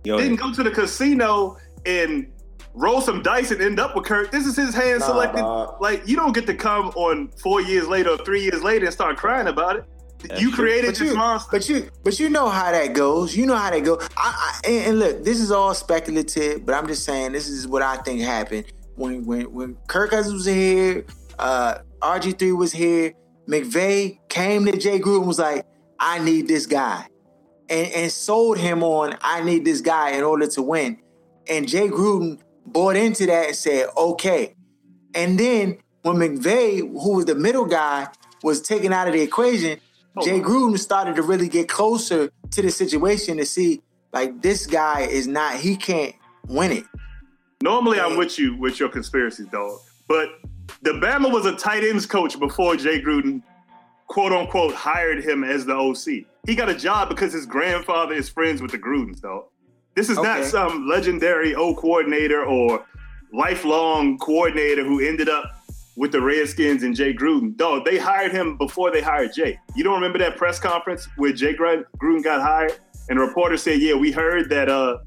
Speaker 6: yo,
Speaker 5: didn't go to the casino and roll some dice and end up with Kurt. This is his hand
Speaker 8: Nah,
Speaker 5: selected. Like you don't get to come on four years later or three years later and start crying about it. You
Speaker 6: true.
Speaker 5: created
Speaker 1: But
Speaker 5: this
Speaker 1: you,
Speaker 5: monster.
Speaker 1: but you, but you know how that goes. You know how that goes. I, I, and, and look, this is all speculative, but I'm just saying this is what I think happened when when when Kirk Cousins was here, uh, RG3 was here. McVay came to Jay Gruden and was like, "I need this guy," and and sold him on, "I need this guy in order to win." And Jay Gruden bought into that and said, "Okay." And then when McVay, who was the middle guy, was taken out of the equation, Jay Gruden started to really get closer to the situation to see like this guy is not he can't win it.
Speaker 5: Normally, I'm with you with your conspiracies, dog. But the Bama was a tight ends coach before Jay Gruden, quote unquote, hired him as the OC. He got a job because his grandfather is friends with the Grudens, dog. This is not some legendary O coordinator or lifelong coordinator who ended up with the Redskins and Jay Gruden. Dog, they hired him before they hired Jay. You don't remember that press conference where Jay Gruden Gruden got hired? And the reporter said, Yeah, we heard that uh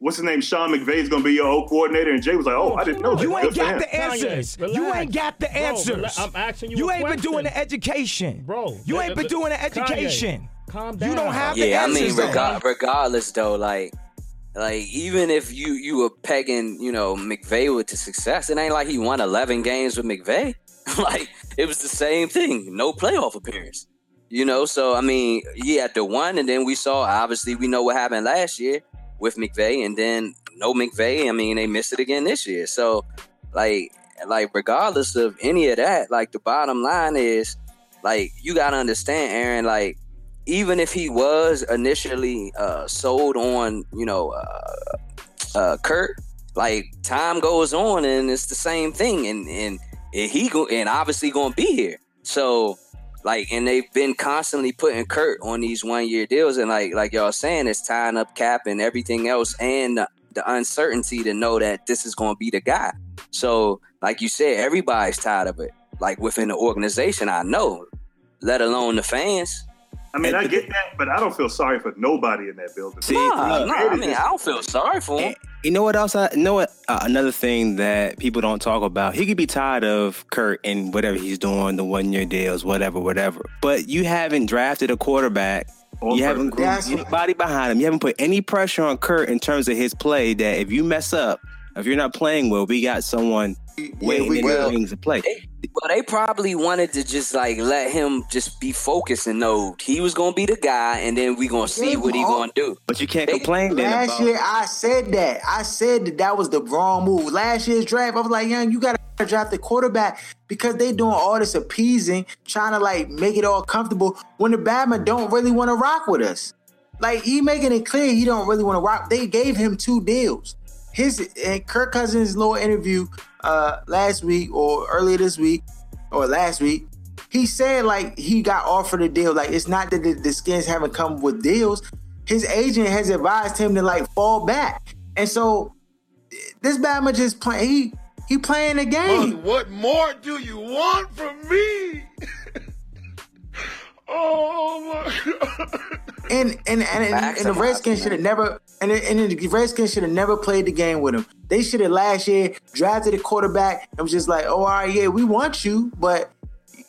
Speaker 5: what's his name? Sean McVay is gonna be your O coordinator. And Jay was like, Oh, I didn't know that.
Speaker 7: You ain't
Speaker 5: for
Speaker 7: got the answers.
Speaker 9: Kanye,
Speaker 7: you ain't got the answers.
Speaker 9: rela- I'm asking you
Speaker 7: You
Speaker 9: a
Speaker 7: ain't been doing
Speaker 9: question.
Speaker 7: the education,
Speaker 9: Bro,
Speaker 7: You
Speaker 9: let-
Speaker 7: ain't been doing the
Speaker 9: Kanye,
Speaker 7: education.
Speaker 9: calm
Speaker 7: You don't have the answers.
Speaker 4: Yeah, I mean,
Speaker 7: answers.
Speaker 4: rega- regardless though, like, like even if you you were pegging, you know, McVay with the success, it ain't like he won eleven games with McVay. [laughs] like it was the same thing, no playoff appearance. You know, so I mean, had the one, and then we saw obviously we know what happened last year with McVay, and then no McVay. I mean, they missed it again this year. So, like, like regardless of any of that, like the bottom line is, like, you gotta understand, Aaron, like even if he was initially uh, sold on, you know, uh, uh, Kurt, like time goes on and it's the same thing, and and, and he go and obviously gonna be here. So like, and they've been constantly putting Kurt on these one year deals, and like like y'all saying, it's tying up cap and everything else, and the, the uncertainty to know that this is gonna be the guy. So like you said, everybody's tired of it. Like within the organization, I know, let alone the fans.
Speaker 5: I mean, I get that, but I don't feel sorry for nobody in that building.
Speaker 6: See,
Speaker 4: Nah,
Speaker 6: look,
Speaker 4: nah, I mean, I don't feel sorry for him.
Speaker 6: You know what else? I you know what? Uh, another thing that people don't talk about. He could be tired of Kurt and whatever he's doing, the one year deals, whatever, whatever. But you haven't drafted a quarterback.
Speaker 5: On
Speaker 6: you haven't
Speaker 5: purpose.
Speaker 1: That's-
Speaker 6: anybody behind him. You haven't put any pressure on Kurt in terms of his play. That if you mess up, if you're not playing well, we got someone waiting
Speaker 1: we
Speaker 6: in the wings to play.
Speaker 4: Well, they probably wanted to just like let him just be focused and know he was gonna be the guy, and then we gonna see
Speaker 1: Gave
Speaker 4: what he gonna do.
Speaker 6: But you can't
Speaker 4: They-
Speaker 6: complain then
Speaker 1: Last
Speaker 6: about.
Speaker 1: year, I said that. I said that that was the wrong move. Last year's draft, I was like, young, you got to draft the quarterback because they doing all this appeasing, trying to like make it all comfortable when the Batman don't really want to rock with us. Like he making it clear he don't really want to rock. They gave him two deals. His and Kirk Cousins' little interview uh last week or earlier this week or last week, he said like he got offered a deal. Like it's not that the, the skins haven't come with deals. His agent has advised him to like fall back, and so this Bama just play. He he playing the game.
Speaker 3: What more do you want from me? [laughs] oh my God.
Speaker 1: And and and, and, and the
Speaker 4: about
Speaker 1: Redskins should have never and, the- and the Redskins should have never played the game with him. They should have last year drafted a quarterback and was just like, oh, all right, yeah, we want you, but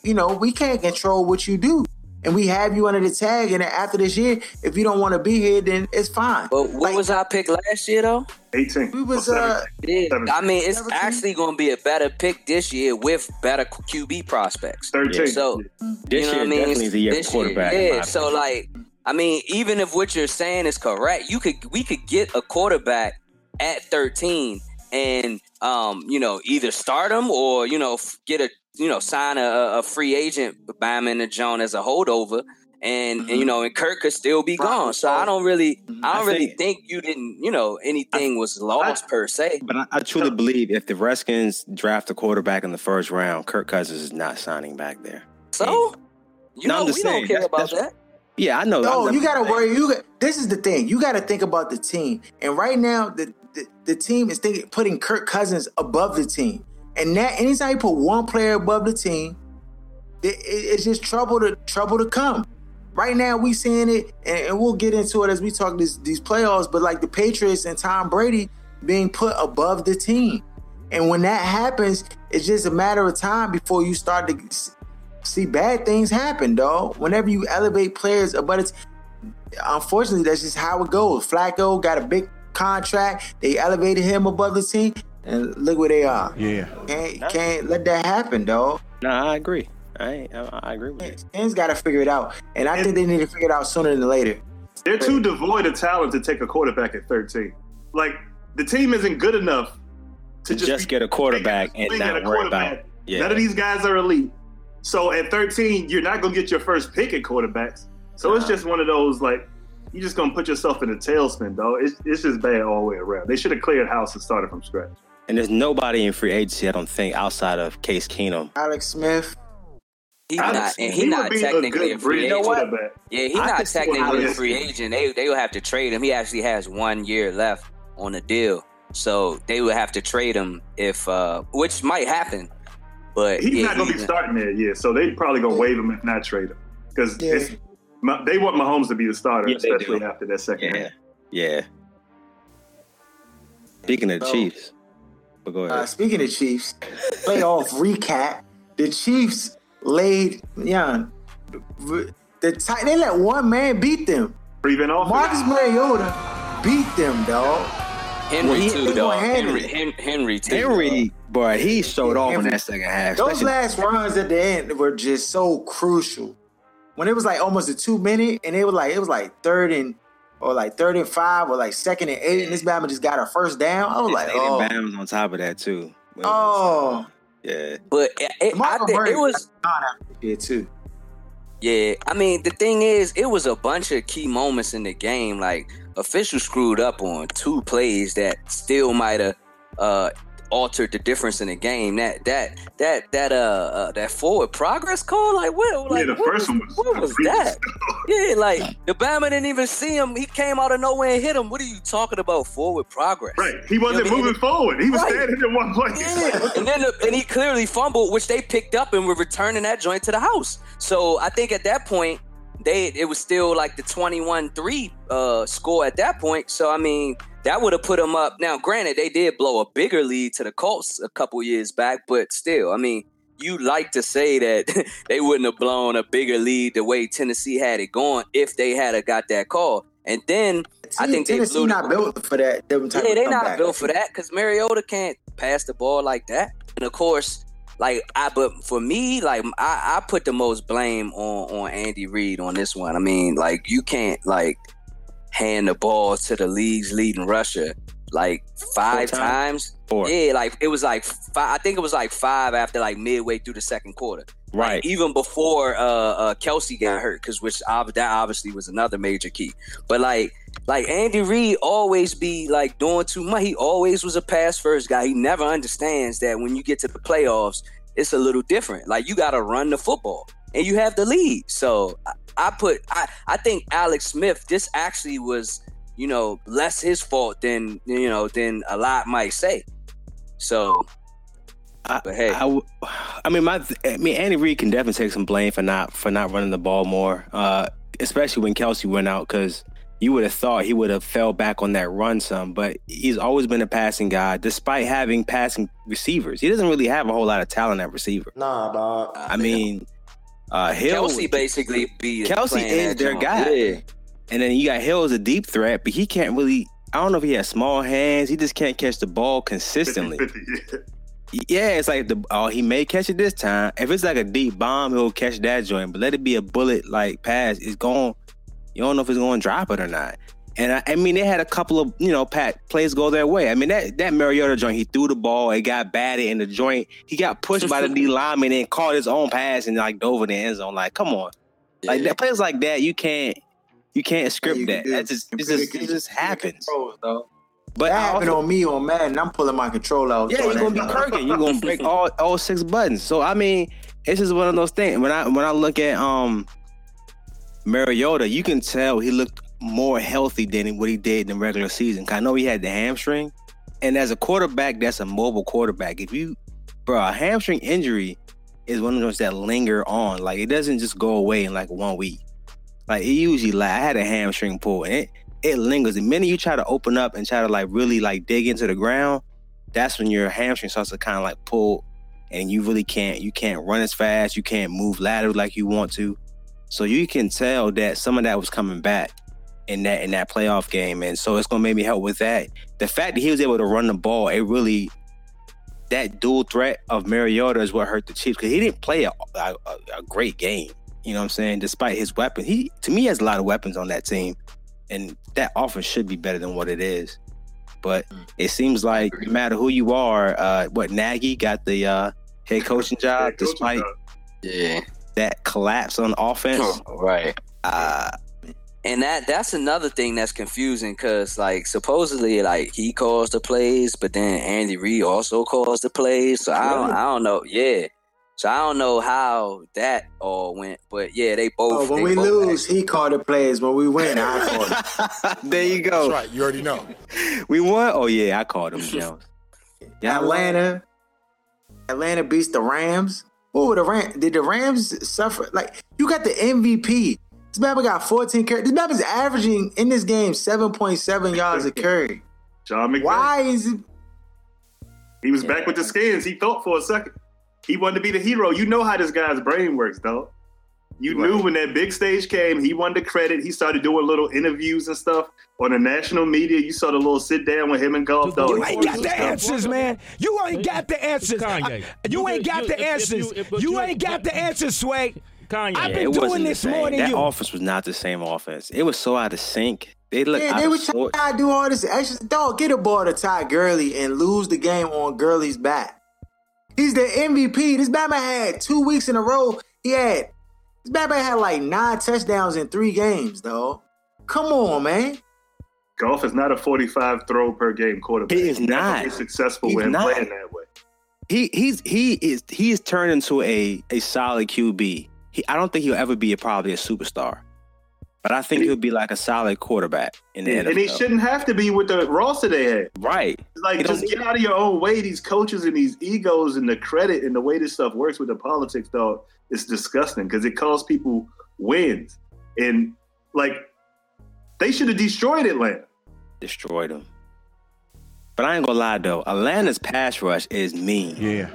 Speaker 1: you know we can't control what you do, and we have you under the tag. And after this year, if you don't want to be here, then it's fine.
Speaker 4: But what
Speaker 1: Like,
Speaker 4: was our pick last year though?
Speaker 5: 18.
Speaker 1: We was,
Speaker 5: or
Speaker 1: uh,
Speaker 4: Yeah, I mean, it's
Speaker 1: 17?
Speaker 4: actually gonna be a better pick this year with better QB prospects.
Speaker 5: 13.
Speaker 4: So
Speaker 6: This
Speaker 4: you know
Speaker 6: year
Speaker 4: what I mean?
Speaker 6: definitely is the year
Speaker 4: This
Speaker 6: for quarterback. in
Speaker 4: Yeah, so like, I mean, even if what you're saying is correct, you could we could get a quarterback at 13 and um, you know, either start him or you know get a you know sign a, a free agent Bama and Jones as a holdover, and, mm-hmm. and you know, and Kirk could still be right. gone. So I don't really, mm-hmm. I don't I really think, you didn't, you know, anything I, was lost I, per se.
Speaker 6: But I, I truly believe if the Redskins draft a quarterback in the first round, Kirk Cousins is not signing back there.
Speaker 4: So, you no, know, we saying, don't care about that.
Speaker 6: Yeah, I know.
Speaker 1: No, you gotta worry. You got, this is the thing. You got to think about the team. And right now, the the, the team is thinking putting Kirk Cousins above the team. And that anytime you put one player above the team, it, it, it's just trouble to trouble to come. Right now, we seeing it, and, and we'll get into it as we talk this, these playoffs. But like the Patriots and Tom Brady being put above the team, and when that happens, it's just a matter of time before you start to see bad things happen, dog. Whenever you elevate players uh, above it's unfortunately, that's just how it goes. Flacco got a big contract. They elevated him above the team, and look where they are.
Speaker 2: Yeah,
Speaker 1: can't can't let that happen, dog.
Speaker 6: No, I agree. I I, agree with you.
Speaker 1: Skins got to figure it out, and I think they need to figure it out sooner than later.
Speaker 5: They're too devoid of talent to take a quarterback at 13. Like the team isn't good enough
Speaker 6: to, to just, just get a quarterback and not worry about.
Speaker 5: Yeah. None of these guys are elite. So at 13, you're not gonna get your first pick at quarterbacks. So it's just one of those like you're just gonna put yourself in a tailspin, though. It's, it's just bad all the way around. They should have cleared house and started from scratch.
Speaker 6: And there's nobody in free agency, I don't think, outside of Case Keenum.
Speaker 1: Alex Smith.
Speaker 4: He's not, and he's he not technically a, a free agent. You know yeah, he's I not technically a free agent. They they will have to trade him. He actually has one year left on the deal, so they would have to trade him if, uh, which might happen. But
Speaker 5: he's yeah, not going to be starting there, yeah. So they probably going to waive him if not trade him because yeah. they want Mahomes to be the starter, yeah, especially after that second.
Speaker 6: Yeah, yeah. Speaking of Chiefs, but go ahead. Uh,
Speaker 1: speaking of Chiefs, playoff [laughs] recap: the Chiefs laid yeah, the tight. they let one man beat them.
Speaker 5: Even off
Speaker 1: Marcus Mariota beat them, dog.
Speaker 4: Henry well, too, dog. Henry, Henry, Henry, too,
Speaker 6: Henry, boy, he showed off in that second half.
Speaker 1: Those last runs at the end were just so crucial. When it was like almost a two minute, and it was like it was like third and or like third and five, or like second and eight, and this Bama just got a first down. I was like, oh,
Speaker 6: Bama's on top of that too.
Speaker 1: Oh,
Speaker 6: yeah.
Speaker 4: But it, it, I think it was
Speaker 1: yeah too.
Speaker 4: Yeah, I mean the thing is, it was a bunch of key moments in the game. Like officials screwed up on two plays that still might have uh, altered the difference in the game. That that that that uh, uh that forward progress call, like what? Like,
Speaker 5: yeah, the first
Speaker 4: was,
Speaker 5: one was
Speaker 4: what was that? [laughs] yeah, like the Bama didn't even see him. He came out of nowhere and hit him. What are you talking about? Forward progress?
Speaker 5: Right. He wasn't you know moving I mean? forward. He was right. standing in one place.
Speaker 4: Yeah. and then the, and he clearly fumbled, which they picked up and were returning that joint to the house. So I think at that point they it was still like the 21-3 uh, score at that point. So I mean, that would have put them up. Now, granted, they did blow a bigger lead to the Colts a couple years back, but still, I mean, you like to say that [laughs] they wouldn't have blown a bigger lead the way Tennessee had it going if they had a got that call. And then See, I think
Speaker 1: Tennessee
Speaker 4: they
Speaker 1: not built for that.
Speaker 4: yeah, they're not built for that because Mariota can't pass the ball like that. And of course, like I but for me, like I, I put the most blame on on Andy Reid on this one. I mean, like you can't like hand the ball to the league's leading rusher like five times.
Speaker 6: Four.
Speaker 4: Yeah, like it was like five. I think it was like five after like midway through the second quarter.
Speaker 6: Right.
Speaker 4: Like, even before uh, uh, Kelce got hurt, because which that obviously was another major key. But like like Andy Reid always be like doing too much. He always was a pass first guy. He never understands that when you get to the playoffs, it's a little different. Like you got to run the football, and you have the lead. So I, I put I I think Alex Smith. This actually was you know less his fault than you know than a lot might say. So
Speaker 6: I, but hey, I, I, mean, my, I mean, Andy Reid can definitely take some blame for not for not running the ball more, uh, especially when Kelce went out because you would have thought he would have fell back on that run some, but he's always been a passing guy, despite having passing receivers. He doesn't really have a whole lot of talent at receiver.
Speaker 1: Nah, dog.
Speaker 6: I mean, uh, Hill.
Speaker 4: Kelce basically be
Speaker 6: Kelce is their guy. Yeah. And then you got Hill as a deep threat, but he can't really. I don't know if he has small hands. He just can't catch the ball consistently. [laughs] yeah, it's like the oh he may catch it this time. If it's like a deep bomb, he'll catch that joint. But let it be a bullet like pass, it's going you don't know if it's going to drop it or not. And I, I, mean, they had a couple of you know pat plays go their way. I mean that that Mariota joint, he threw the ball, it got batted in the joint. He got pushed by the D lineman and caught his own pass and like dove in the end zone. Like, come on. Like
Speaker 4: Yeah.
Speaker 6: that plays like that, you can't you can't script
Speaker 1: You
Speaker 6: that. That just it just it just happens. But
Speaker 1: That happened
Speaker 6: also-
Speaker 1: on me on Madden. I'm pulling my controller out.
Speaker 6: Yeah, you're gonna be Kirkin. You're gonna break [laughs] all all six buttons. So I mean, it's just one of those things. When I when I look at um Mariota, you can tell he looked more healthy than what he did in the regular season. I know he had the hamstring, and as a quarterback, that's a mobile quarterback. If you, bro, a hamstring injury is one of those that linger on. Like it doesn't just go away in like one week. Like it usually, like I had a hamstring pull, and it it lingers. The minute you try to open up and try to like really like dig into the ground, that's when your hamstring starts to kind of like pull and you really can't you can't run as fast you can't move lateral like you want to so you can tell that some of that was coming back in that in that playoff game. And so it's gonna maybe help with that. The fact that he was able to run the ball it really that dual threat of Mariota is what hurt the Chiefs because he didn't play a, a, a great game. You know what I'm saying? Despite his weapon he to me has a lot of weapons on that team. And that offense should be better than what it is. But it seems like no matter who you are, uh, what Nagy got the uh, head coaching job
Speaker 5: Head coaching
Speaker 6: despite
Speaker 5: job.
Speaker 4: Yeah.
Speaker 6: That collapse on offense. [laughs]
Speaker 4: Right.
Speaker 6: Uh,
Speaker 4: And that that's another thing that's confusing because like supposedly like he calls the plays, but then Andy Reid also calls the plays. So I don't I don't know. Yeah. So I don't know how that all went, but yeah, they both.
Speaker 1: Oh, when
Speaker 4: they
Speaker 1: we
Speaker 4: both
Speaker 1: lose, he called the plays. When we win, I called it. [laughs]
Speaker 6: there you
Speaker 2: That's
Speaker 6: go.
Speaker 2: right. You already know. [laughs]
Speaker 6: We won. Oh yeah, I called him Jones. Yeah,
Speaker 1: Atlanta. Atlanta beats the Rams. What were the Rams? Did the Rams suffer? Like you got the MVP. This man got 14 carries. This man is averaging in this game 7.7 yards a carry.
Speaker 5: John McVay.
Speaker 1: Why is it?
Speaker 5: He was back with the skins. He thought for a second. He wanted to be the hero. You know how this guy's brain works, though. You knew when that big stage came, he won the credit. He started doing little interviews and stuff on the national media. You saw the little sit down with him and Goff dog.
Speaker 7: You ain't got the answers, man. You ain't got the answers.
Speaker 8: Kanye.
Speaker 7: I- You
Speaker 8: You
Speaker 7: ain't got
Speaker 8: you-
Speaker 7: the
Speaker 8: if- if
Speaker 7: answers.
Speaker 8: you- if-
Speaker 7: You
Speaker 8: you-
Speaker 7: ain't got the answers, Sway.
Speaker 8: Kanye.
Speaker 7: I've been
Speaker 6: it
Speaker 7: doing this more than
Speaker 6: that
Speaker 7: you.
Speaker 6: offense was not the same offense. It was so out of sync. They look
Speaker 1: Yeah,
Speaker 6: out
Speaker 1: they
Speaker 6: of
Speaker 1: were trying to do all this extra. Dog, get a ball to Ty Gurley and lose the game on Gurley's back. He's the MVP. This Batman had two weeks in a row. He had this Batman had like nine touchdowns in three games, though. Come on, man.
Speaker 5: Goff is not a 45 throw per game quarterback.
Speaker 6: He is not.
Speaker 5: been successful
Speaker 6: He's
Speaker 5: with him
Speaker 6: not.
Speaker 5: playing that way.
Speaker 6: He he's he is he is turned into a a solid QB. He, I don't think he'll ever be a, probably a superstar, but I think he'll be like a solid quarterback in the NFL.
Speaker 5: And he shouldn't have to be with the roster they had.
Speaker 6: Right.
Speaker 5: Like,
Speaker 6: He don't
Speaker 5: just get out of your own way. These coaches and these egos and the credit and the way this stuff works with the politics, dog, it's disgusting because it costs people wins. And like, they should have destroyed Atlanta.
Speaker 6: destroyed them. But I ain't gonna lie though, Atlanta's pass rush is mean.
Speaker 2: Yeah.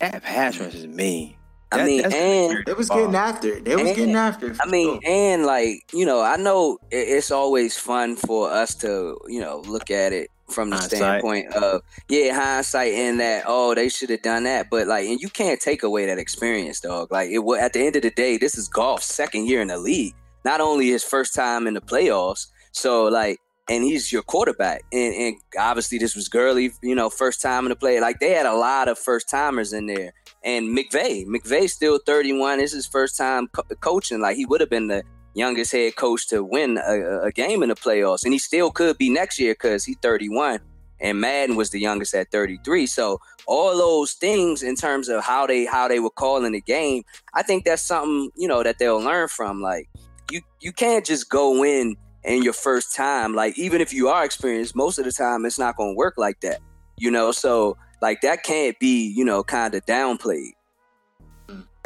Speaker 6: That pass rush is mean.
Speaker 4: I
Speaker 6: That-
Speaker 4: mean, and-
Speaker 6: weird.
Speaker 1: They was getting after it. They was
Speaker 4: And-
Speaker 1: getting after it.
Speaker 4: I mean, and like you know, I know it's always fun for us to you know look at it from the
Speaker 6: Hindsight.
Speaker 4: standpoint of yeah, hindsight in that oh they should have done that, but like and you can't take away that experience, dog. Like it at the end of the day, this is Goff's second year in the league, not only his first time in the playoffs. So like. And he's your quarterback, and, and obviously this was Gurley, you know, first time in the play. Like they had a lot of first timers in there, and McVay, McVay's still 31. This is his first time co- coaching. Like he would have been the youngest head coach to win a, a- game in the playoffs, and he still could be next year because he's 31. And Madden was the youngest at 33. So all those things in terms of how they how they were calling the game, I think that's something you know that they'll learn from. Like you you can't just go in in your first time. Like even if you are experienced, most of the time it's not going to work like that. You know, so like that can't be you know kind of downplayed.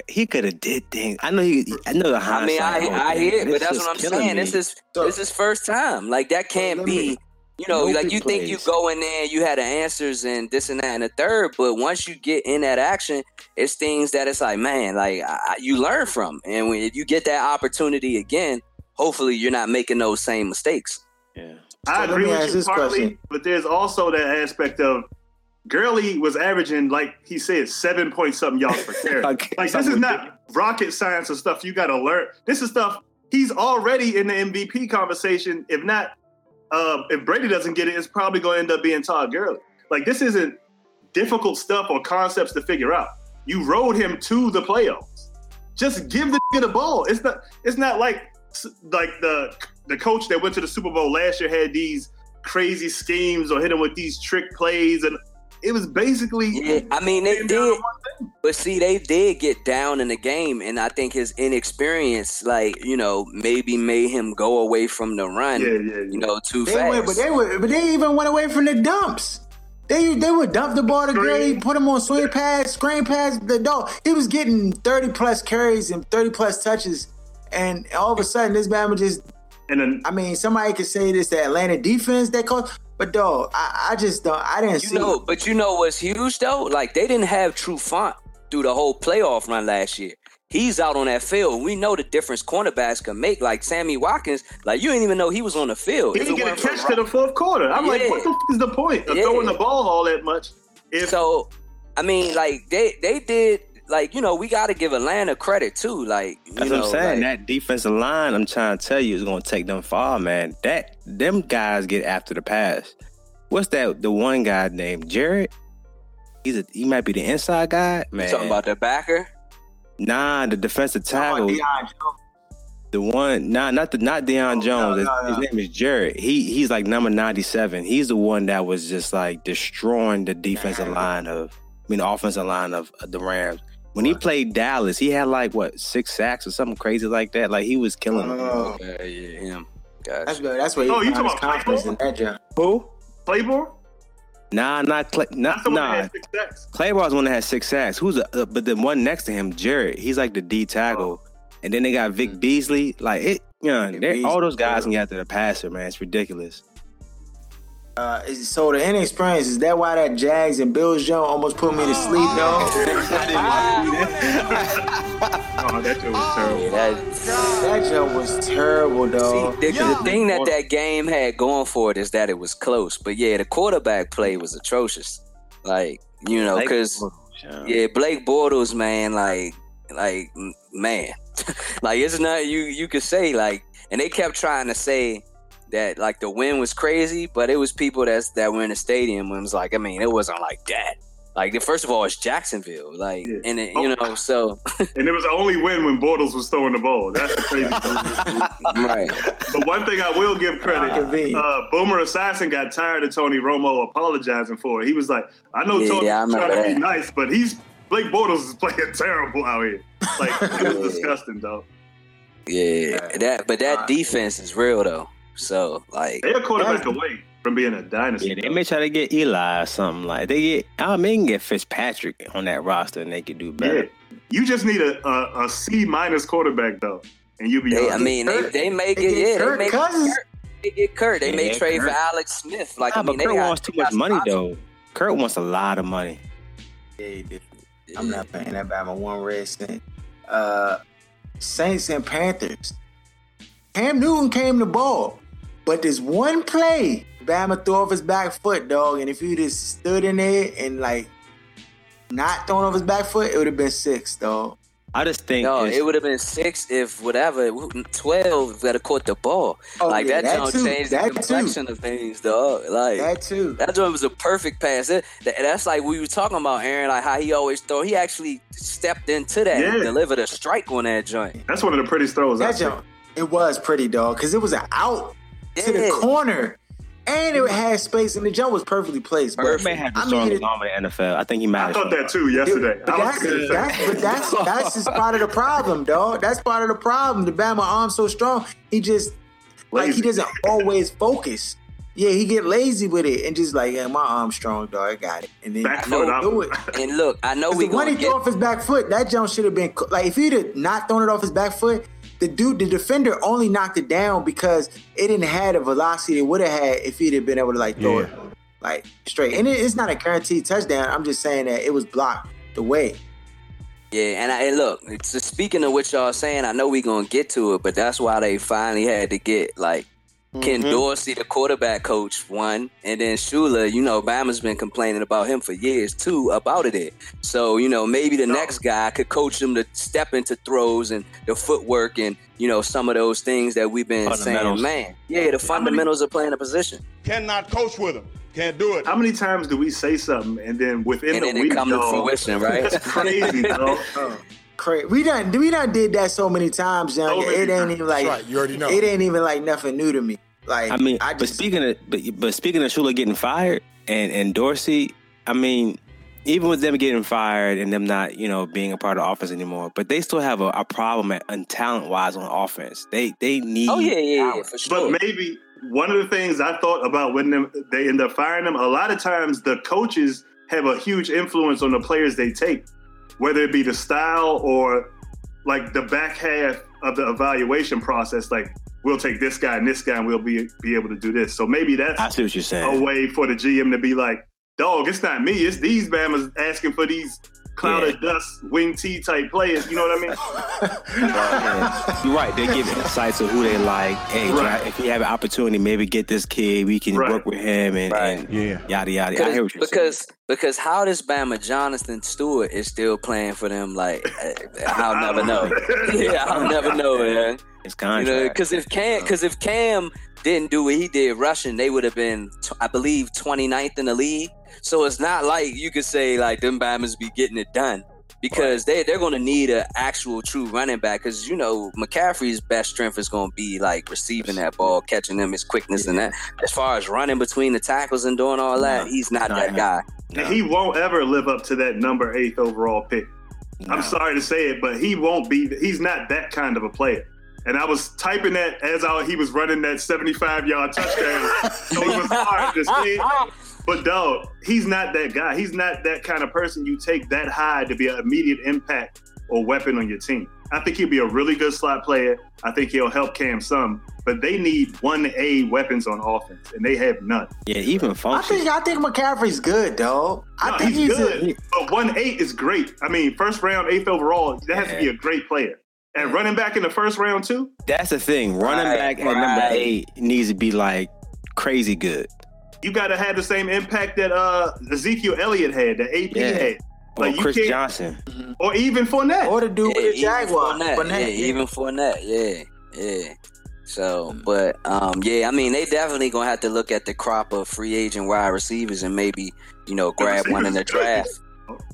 Speaker 6: He could have did things. I know he. I know the
Speaker 4: I mean. I, I hear it, but that's what I'm saying.
Speaker 6: me.
Speaker 4: This is
Speaker 1: So-
Speaker 4: this is first time. Like that can't
Speaker 1: let
Speaker 4: be.
Speaker 1: me-
Speaker 4: You know, like
Speaker 6: big
Speaker 4: you think you go in there, you had the answers and this and that and the third, but once you get in that action, it's things that it's like, man, like I, I- you learn from, and when if you get that opportunity again, hopefully you're not making those same mistakes.
Speaker 6: Yeah.
Speaker 5: I
Speaker 1: So let
Speaker 5: agree with you
Speaker 1: this
Speaker 5: partly,
Speaker 1: question.
Speaker 5: but there's also that aspect of Gurley was averaging, like he said, seven point something yards per [laughs] carry.
Speaker 6: Okay,
Speaker 5: like this is not rocket science or stuff you got to learn. This is stuff he's already in the MVP conversation. If not, uh, if Brady doesn't get it, it's probably going to end up being Todd Gurley. Like this isn't difficult stuff or concepts to figure out. You rode him to the playoffs. just give the the ball. It's not. It's not like like the the coach that went to the Super Bowl last year had these crazy schemes or hit him with these trick plays, and it was basically.
Speaker 4: Yeah, I mean they did, but see, they did get down in the game, and I think his inexperience, like you know, maybe made him go away from the run.
Speaker 5: Yeah, yeah, yeah.
Speaker 4: You know, too
Speaker 1: They
Speaker 4: fast.
Speaker 1: went, but they were, but they even went away from the dumps. They they would dump the ball to
Speaker 5: Screen.
Speaker 1: Gray, put him on swing pass, screen pass. The dog, he was getting thirty plus carries and thirty plus touches, and all of a sudden this man would just.
Speaker 5: And then
Speaker 1: I mean, somebody could say this the Atlanta defense that coach, but dog, I, I just don't. I didn't
Speaker 4: You
Speaker 1: see.
Speaker 4: know, but you know what's huge though? Like they didn't have Trufant through the whole playoff run last year. He's out on that field. We know the difference cornerbacks can make. Like Sammy Watkins, like you didn't even know he was on the field.
Speaker 5: he
Speaker 4: If
Speaker 5: didn't get a
Speaker 4: weren't
Speaker 5: catch to the fourth quarter. I'm like, what the f- is the point of
Speaker 4: Yeah.
Speaker 5: throwing the ball all that much? If
Speaker 4: So, I mean, like they they did. Like you know, we got to give Atlanta credit too. Like you
Speaker 6: That's
Speaker 4: know,
Speaker 6: what I'm saying.
Speaker 4: like-
Speaker 6: that defensive line, I'm trying to tell you, is going to take them far, man. That them guys get after the pass. What's that? The one guy named Jarrett. He's a he might be the inside guy,
Speaker 4: you
Speaker 6: man.
Speaker 4: talking about the backer.
Speaker 6: nah, the defensive tackle.
Speaker 1: Deion Jones.
Speaker 6: The one, nah, not the not Deion
Speaker 1: Oh,
Speaker 6: Jones.
Speaker 1: no, no,
Speaker 6: His name is Jarrett. He he's like number ninety seven. He's the one that was just like destroying the defensive line of, I mean, the offensive line of the Rams. When he played Dallas, he had like what six sacks or something crazy like that. Like he was killing them.
Speaker 1: Oh,
Speaker 4: Okay, yeah, him. Gotcha.
Speaker 1: that's good. That's what he
Speaker 5: Oh, you
Speaker 1: found his
Speaker 5: talking about
Speaker 1: confidence in that job.
Speaker 6: Who?
Speaker 5: Clayborn,
Speaker 6: Nah, not Clay.
Speaker 5: that's
Speaker 6: Not
Speaker 5: the one
Speaker 6: nah.
Speaker 5: that had six sacks.
Speaker 6: One that had six sacks. Who's the, uh, but the one next to him, Jarrett. He's like the D tackle, and then they got Vic Beasley. Like it, you know,
Speaker 1: Yeah,
Speaker 6: all those guys can get after the passer, man. It's ridiculous.
Speaker 1: Uh, so the inexperience is that why that Jags and Bills joint almost put me to sleep, though? [laughs] [laughs]
Speaker 5: Oh, that joke was terrible.
Speaker 4: Yeah, that,
Speaker 1: that joint was terrible,
Speaker 4: See,
Speaker 1: dog.
Speaker 4: the, the thing that that game had going for it is that it was close. But yeah, the quarterback play was atrocious. Like you know, because yeah, Blake Bortles, man, like like man, [laughs] like it's not you. You could say like, and they kept trying to say that like the win was crazy, but it was people that's that were in the stadium and it was like, I mean, it wasn't like that. Like the first of all, it's Jacksonville, like,
Speaker 5: Yeah.
Speaker 4: and it, you know, so [laughs]
Speaker 5: And it was the only win when Bortles was throwing the ball. That's the crazy thing.
Speaker 4: right.
Speaker 5: But one thing I will give credit,
Speaker 1: Convenient.
Speaker 5: uh, Boomer Esiason got tired of Tony Romo apologizing for it. He was like, I know
Speaker 4: Yeah,
Speaker 5: Tony's
Speaker 4: yeah, I
Speaker 5: trying
Speaker 4: remember
Speaker 5: to be nice, but he's Blake Bortles is playing [laughs] terrible out here. Like it
Speaker 4: Yeah.
Speaker 5: was disgusting, though.
Speaker 4: Yeah, that but that defense is real though. So like,
Speaker 5: They're a quarterback away from being a dynasty.
Speaker 6: Yeah, they
Speaker 5: though.
Speaker 6: may try to get Eli or something like they get. I mean, they can get Fitzpatrick on that roster and they could do
Speaker 5: yeah.
Speaker 6: better.
Speaker 5: You just need a, a, a C minus quarterback though, and you'll be.
Speaker 4: they, I mean, they,
Speaker 1: Kurt-
Speaker 4: they may
Speaker 1: they
Speaker 4: get
Speaker 1: get
Speaker 4: yeah,
Speaker 1: Kirk
Speaker 4: they may
Speaker 1: Cousins.
Speaker 4: Kurt, they get Kurt. They may
Speaker 6: Yeah,
Speaker 4: trade for Alex Smith. Like
Speaker 6: Nah,
Speaker 4: I mean,
Speaker 6: but
Speaker 4: they
Speaker 6: Kurt
Speaker 4: got,
Speaker 6: wants too much money
Speaker 4: options.
Speaker 6: though. Kurt wants a lot of money.
Speaker 1: Yeah, he did. I'm not paying that Bama one red cent. Uh, Saints and Panthers. Cam Newton came to ball, but this one play, Bama threw off his back foot, dog. And if he just stood in there and like not thrown off his back foot, it would have been six, dog.
Speaker 6: I just think
Speaker 4: No, it would have been six if whatever twelve that have caught the ball.
Speaker 1: Oh,
Speaker 4: like
Speaker 1: yeah,
Speaker 4: that,
Speaker 1: that
Speaker 4: don't
Speaker 1: too,
Speaker 4: change the
Speaker 1: that too.
Speaker 4: complexion of things, dog. Like
Speaker 1: That too.
Speaker 4: That joint was a perfect pass. That, that- that's like we were talking about Aaron, like how he always throw. He actually stepped into that and delivered a strike on that joint.
Speaker 5: That's one of the prettiest throws.
Speaker 1: That
Speaker 5: seen.
Speaker 1: jump, it was pretty, dog, because it was an out to the corner, and it had space, and the jump was perfectly placed. But
Speaker 6: Kurt may have the
Speaker 1: I mean,
Speaker 6: strongest
Speaker 1: it-
Speaker 6: arm in the NFL. I think he might.
Speaker 5: I
Speaker 6: have
Speaker 5: thought that too yesterday.
Speaker 1: But
Speaker 5: I was
Speaker 1: that's, that's, but that's that's just [laughs] part of the problem, dog. That's part of the problem. The Bama arm's so strong, he just like he doesn't always focus. Yeah, he get lazy with it and just like, yeah, my arm's strong, dog. I got it, and then
Speaker 5: Back
Speaker 1: I
Speaker 5: foot
Speaker 1: know
Speaker 5: up.
Speaker 1: do it. [laughs]
Speaker 4: And look, I know
Speaker 1: 'Cause
Speaker 4: we
Speaker 1: the he
Speaker 4: get
Speaker 1: threw off his back foot, that jump should have been like if he'd have not thrown it off his back foot. The dude, the defender, only knocked it down because it didn't have the velocity it would have had if he'd have been able to like throw
Speaker 2: Yeah.
Speaker 1: it like straight. And it, it's not a guaranteed touchdown. I'm just saying that it was blocked the way.
Speaker 4: Yeah, and, I, and look, it's, speaking of what y'all saying, I know we gonna get to it, but that's why they finally had to get like Ken
Speaker 1: Mm-hmm.
Speaker 4: Dorsey, the quarterback coach, one, and then Shula. You know, Bama's been complaining about him for years too about it. So you know, maybe the next guy could coach him to step into throws and the footwork and you know some of those things that we've been saying.
Speaker 6: Fundamentals.
Speaker 4: Man, yeah, the fundamentals of playing a position,
Speaker 3: Cannot coach with him. Can't do it.
Speaker 5: How many times do we say something and then within
Speaker 4: and
Speaker 5: the
Speaker 4: then it
Speaker 5: week,
Speaker 4: come to
Speaker 5: dog,
Speaker 4: fruition, [laughs] right?
Speaker 5: That's crazy, dog. [laughs]
Speaker 1: crazy. We done we done did that so many times, young.
Speaker 5: So many
Speaker 1: it ain't
Speaker 5: times.
Speaker 1: even like
Speaker 2: right. You already know.
Speaker 1: It ain't even like nothing new to me. Like
Speaker 6: I mean,
Speaker 1: I
Speaker 6: but
Speaker 1: just
Speaker 6: speaking of but, but speaking of Shula getting fired and and Dorsey, I mean, even with them getting fired and them not you know being a part of the offense anymore, but they still have a, a problem at and talent wise on offense. They they need.
Speaker 4: Oh yeah, yeah, yeah, for sure.
Speaker 5: But maybe one of the things I thought about when them, they end up firing them, a lot of times the coaches have a huge influence on the players they take, whether it be the style or like the back half of the evaluation process. Like we'll take this guy and this guy, and we'll be be able to do this. So maybe that's
Speaker 6: I see what you're saying.
Speaker 5: a way for the GM to be like, dog, it's not me, it's these Bama's asking for these cloud of dust wing T type players. You know what I mean?
Speaker 6: Yeah. [laughs] You're right. They give insights of who they like. Hey,
Speaker 5: Right.
Speaker 6: if you have an opportunity, maybe get this kid. We can
Speaker 5: Right.
Speaker 6: work with him and,
Speaker 4: Right.
Speaker 6: and
Speaker 2: Yeah.
Speaker 6: yada yada. I
Speaker 4: Because,
Speaker 6: hear what you're
Speaker 4: because because how does Bama Jonathan Stewart is still playing for them? Like uh, [laughs] I'll never know. [laughs] yeah, I'll never know, man.
Speaker 6: saying. It's
Speaker 4: You know, because if Cam, because if Cam didn't do what he did rushing, they would have been, t- I believe, 29th in the league. So it's not like you could say like them Bama's be getting it done because they they're going to need an actual true running back because you know McCaffrey's best strength is going to be like receiving that ball, catching them, his quickness and that. As far as running between the tackles and doing all that,
Speaker 6: No.
Speaker 4: he's not
Speaker 6: No,
Speaker 4: that
Speaker 6: no.
Speaker 4: guy.
Speaker 5: And he won't ever live up to that number eighth overall pick.
Speaker 6: No.
Speaker 5: I'm sorry to say it, but he won't be. He's not that kind of a player. And I was typing that as I, he was running that 75 yard touchdown. [laughs] so it was hard to say. It. But dog, he's not that guy. He's not that kind of person you take that high to be an immediate impact or weapon on your team. I think he'll be a really good slot player. I think he'll help Cam some, but they need one A weapons on offense, and they have none.
Speaker 6: Yeah, even
Speaker 1: I
Speaker 6: function.
Speaker 1: think I think McCaffrey's good, dog. I
Speaker 5: No,
Speaker 1: think
Speaker 5: he's,
Speaker 1: he's,
Speaker 5: good,
Speaker 1: A,
Speaker 5: but one eight is great. I mean, first round, eighth overall, that has to be a great player. And running back in the first round too.
Speaker 6: That's the thing. Running
Speaker 4: Right,
Speaker 6: back at number eight needs to be like crazy good.
Speaker 5: You got to have the same impact that uh, Ezekiel Elliott had, that AP
Speaker 6: Yeah.
Speaker 5: had,
Speaker 6: Or
Speaker 5: Like, you
Speaker 6: Chris
Speaker 5: can't-
Speaker 6: Johnson.
Speaker 5: or even Fournette.
Speaker 1: or the dude with the
Speaker 4: even
Speaker 1: Jaguar.
Speaker 4: Fournette,
Speaker 1: Fournette,
Speaker 4: yeah, even Fournette, yeah, yeah. So, but um, yeah, I mean, they definitely gonna have to look at the crop of free agent wide receivers and maybe you know grab one in the draft.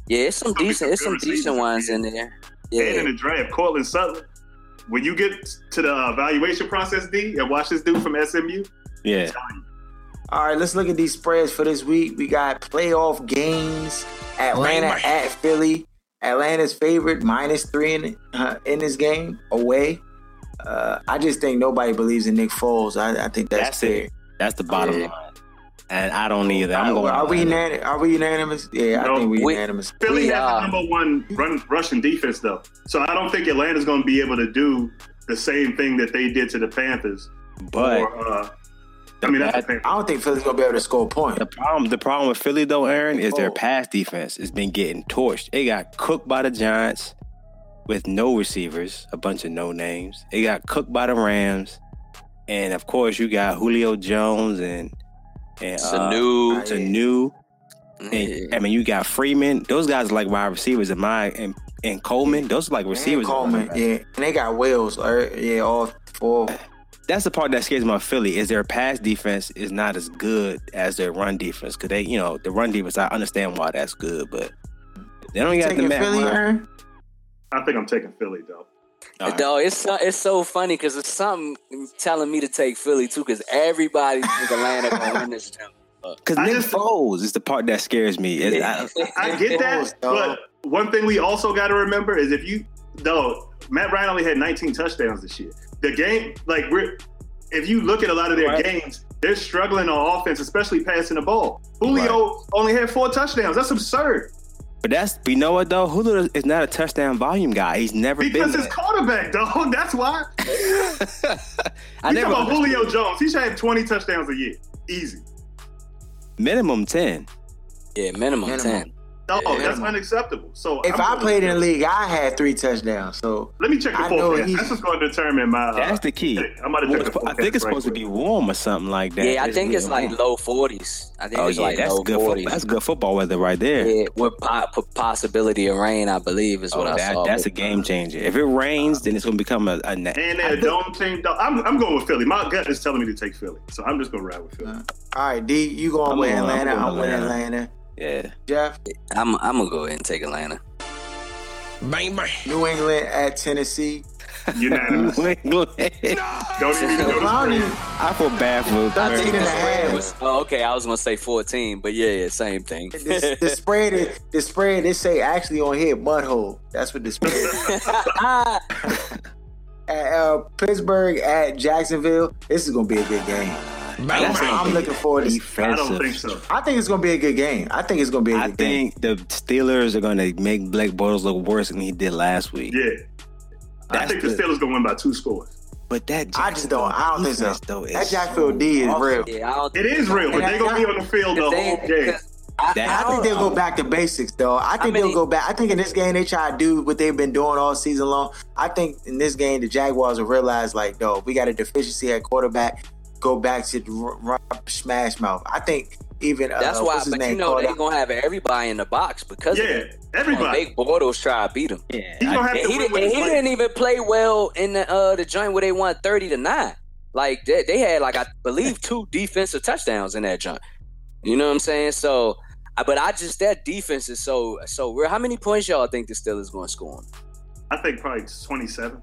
Speaker 4: Yeah, it's some
Speaker 5: There'll
Speaker 4: decent, it's
Speaker 5: some
Speaker 4: some decent
Speaker 5: receivers.
Speaker 4: ones in there.
Speaker 5: And in the draft, Courtland Sutton. When you get to the uh, evaluation process, D, and watch this dude from SMU,
Speaker 6: Yeah.
Speaker 1: All right, let's look at these spreads for this week. We got playoff games. Atlanta
Speaker 2: Lame.
Speaker 1: at Philly. Atlanta's favorite minus three in uh, in this game away. Uh, I just think nobody believes in Nick Foles. I, I think that's,
Speaker 6: That's
Speaker 1: fair.
Speaker 6: it. That's the bottom
Speaker 4: Yeah.
Speaker 6: line. And I don't either. I'm
Speaker 1: Are,
Speaker 6: going.
Speaker 1: are we
Speaker 6: Atlanta.
Speaker 1: unan- Are we unanimous? Yeah, I think we,
Speaker 4: we-
Speaker 1: unanimous.
Speaker 5: Philly
Speaker 4: We
Speaker 5: has
Speaker 4: are.
Speaker 5: the number one run rushing defense though, so I don't think Atlanta's going to be able to do the same thing that they did to the Panthers.
Speaker 6: But
Speaker 5: or, uh, I mean, that's the.
Speaker 1: I don't think Philly's gonna be able to score a point.
Speaker 6: The problem, the problem with Philly though, Aaron, is their
Speaker 1: Oh.
Speaker 6: pass defense has been getting torched. They got cooked by the Giants with no receivers, a bunch of no names. They got cooked by the Rams, and of course you got Julio Jones and and uh,
Speaker 4: Sanu.
Speaker 6: Sanu.
Speaker 4: Yeah.
Speaker 6: And, I mean, you got Freeman. Those guys are like wide receivers. In my and, and Coleman, those are like receivers.
Speaker 1: And Coleman, yeah, and they got Wills. uh, Yeah, all four.
Speaker 6: That's the part that scares me about Philly is their pass defense is not as good as their run defense. Cause they, you know, the run defense. I understand why that's good, but they don't got the
Speaker 1: Taking
Speaker 6: Matt
Speaker 1: Philly,
Speaker 6: Ryan.
Speaker 5: I think I'm taking Philly though.
Speaker 6: All right.
Speaker 4: Dog, it's so, it's so funny because it's something telling me to take Philly too because everybody in Atlanta gonna win this jump.
Speaker 6: Cause
Speaker 5: I
Speaker 6: Nick
Speaker 5: just-
Speaker 6: Foles is the part that scares me. It- I-
Speaker 5: I get [laughs] that, but one thing we also got to remember is if you though Matt Ryan only had 19 touchdowns this year. The game, like we're, if you look at a lot of their
Speaker 6: Right.
Speaker 5: games, they're struggling on offense, especially passing the ball. Julio only had four touchdowns. That's absurd.
Speaker 6: but that's you know what though, Julio is not a touchdown volume guy. He's never
Speaker 5: Because
Speaker 6: been.
Speaker 5: his quarterback, dog. [laughs] That's why. [laughs]
Speaker 6: I never
Speaker 5: talking about Julio
Speaker 6: understood.
Speaker 5: Jones. He should have 20 touchdowns a year, easy.
Speaker 6: minimum ten.
Speaker 4: Yeah, minimum,
Speaker 1: Minimum.
Speaker 4: ten.
Speaker 5: No,
Speaker 1: Yeah.
Speaker 5: that's unacceptable. So
Speaker 1: If
Speaker 5: I'm
Speaker 1: I played in the league, I had three touchdowns. So
Speaker 5: let me check the
Speaker 1: I know
Speaker 5: forecast. That's what's going to determine my. Uh,
Speaker 6: That's the key.
Speaker 5: I'm about to
Speaker 6: Well,
Speaker 5: check the
Speaker 6: it's- I think it's
Speaker 5: right
Speaker 6: supposed to be warm or something like that.
Speaker 4: Yeah, I think it's
Speaker 6: warm.
Speaker 4: like low forties. I think
Speaker 6: Oh
Speaker 4: it's
Speaker 6: yeah,
Speaker 4: like
Speaker 6: that's
Speaker 4: low
Speaker 6: good. Fo-
Speaker 4: forties.
Speaker 6: that's good football weather right there.
Speaker 4: Yeah, with po- po- possibility of rain, I believe is what
Speaker 6: Oh,
Speaker 4: I
Speaker 6: that,
Speaker 4: saw.
Speaker 6: that's a game changer. If it rains, then it's going to become a, a
Speaker 5: And they're a dome team. I'm, I'm going with Philly. My gut is telling me to take Philly, so I'm just going to ride with Philly.
Speaker 1: all right, D, you going
Speaker 6: I'm
Speaker 1: with
Speaker 6: going- I'm
Speaker 1: Atlanta?
Speaker 6: going
Speaker 1: I'm with
Speaker 6: Atlanta.
Speaker 1: Atlanta.
Speaker 6: yeah.
Speaker 1: Jeff,
Speaker 4: I'm I'm gonna go ahead and take Atlanta.
Speaker 7: Bang, bang.
Speaker 1: New England at Tennessee.
Speaker 5: Unanimous. [laughs]
Speaker 6: New England. [laughs]
Speaker 5: Don't even know the
Speaker 6: I feel bad for
Speaker 1: 13 and a half.
Speaker 4: Was- oh, okay, I was gonna say 14, but yeah, yeah, same thing.
Speaker 1: the, the spread is the spread they say actually on here butthole. That's what the spread is. [laughs] at, uh, Pittsburgh at Jacksonville. This is gonna be a good game.
Speaker 7: Bang,
Speaker 1: So
Speaker 7: bang.
Speaker 1: I'm looking forward to.
Speaker 5: I don't think so.
Speaker 1: I think it's gonna be a good game. I think it's gonna be a
Speaker 6: I
Speaker 1: good game.
Speaker 6: I think the Steelers are going to make Blake Bortles look worse than he did last week.
Speaker 5: Yeah. I think the
Speaker 6: the-
Speaker 5: Steelers gonna win by two scores.
Speaker 6: But that
Speaker 1: I just don't. I don't think so.
Speaker 6: defense, though, is
Speaker 1: That Jacksonville D is
Speaker 6: so
Speaker 1: real.
Speaker 4: yeah, I don't
Speaker 5: It is real, but they're gonna be on the field the
Speaker 4: Cause
Speaker 5: whole
Speaker 4: they-
Speaker 5: game.
Speaker 4: cause I,
Speaker 1: I think they'll go back to basics, though. I think
Speaker 4: many-
Speaker 1: they'll go back. I think in this game they try to do what they've been doing all season long. I think in this game the Jaguars will realize, like, no, we got a deficiency at quarterback. Go back to the r- r- smash mouth. I think even uh,
Speaker 4: That's why,
Speaker 1: what's his
Speaker 4: but you know
Speaker 1: they're
Speaker 4: gonna have everybody in the box because of
Speaker 5: Yeah,
Speaker 4: it.
Speaker 5: everybody.
Speaker 4: Big Bortles try to beat him.
Speaker 6: Yeah,
Speaker 5: He's gonna have
Speaker 4: And
Speaker 5: to
Speaker 4: he, didn't,
Speaker 5: with
Speaker 4: and
Speaker 5: his
Speaker 4: he didn't even play well in the uh the joint where they won thirty to nine. Like they, they had like I believe [laughs] two defensive touchdowns in that joint. You know what I'm saying? So, but I just that defense is so so real. How many points y'all think the Steelers going to score?
Speaker 5: I think probably 27.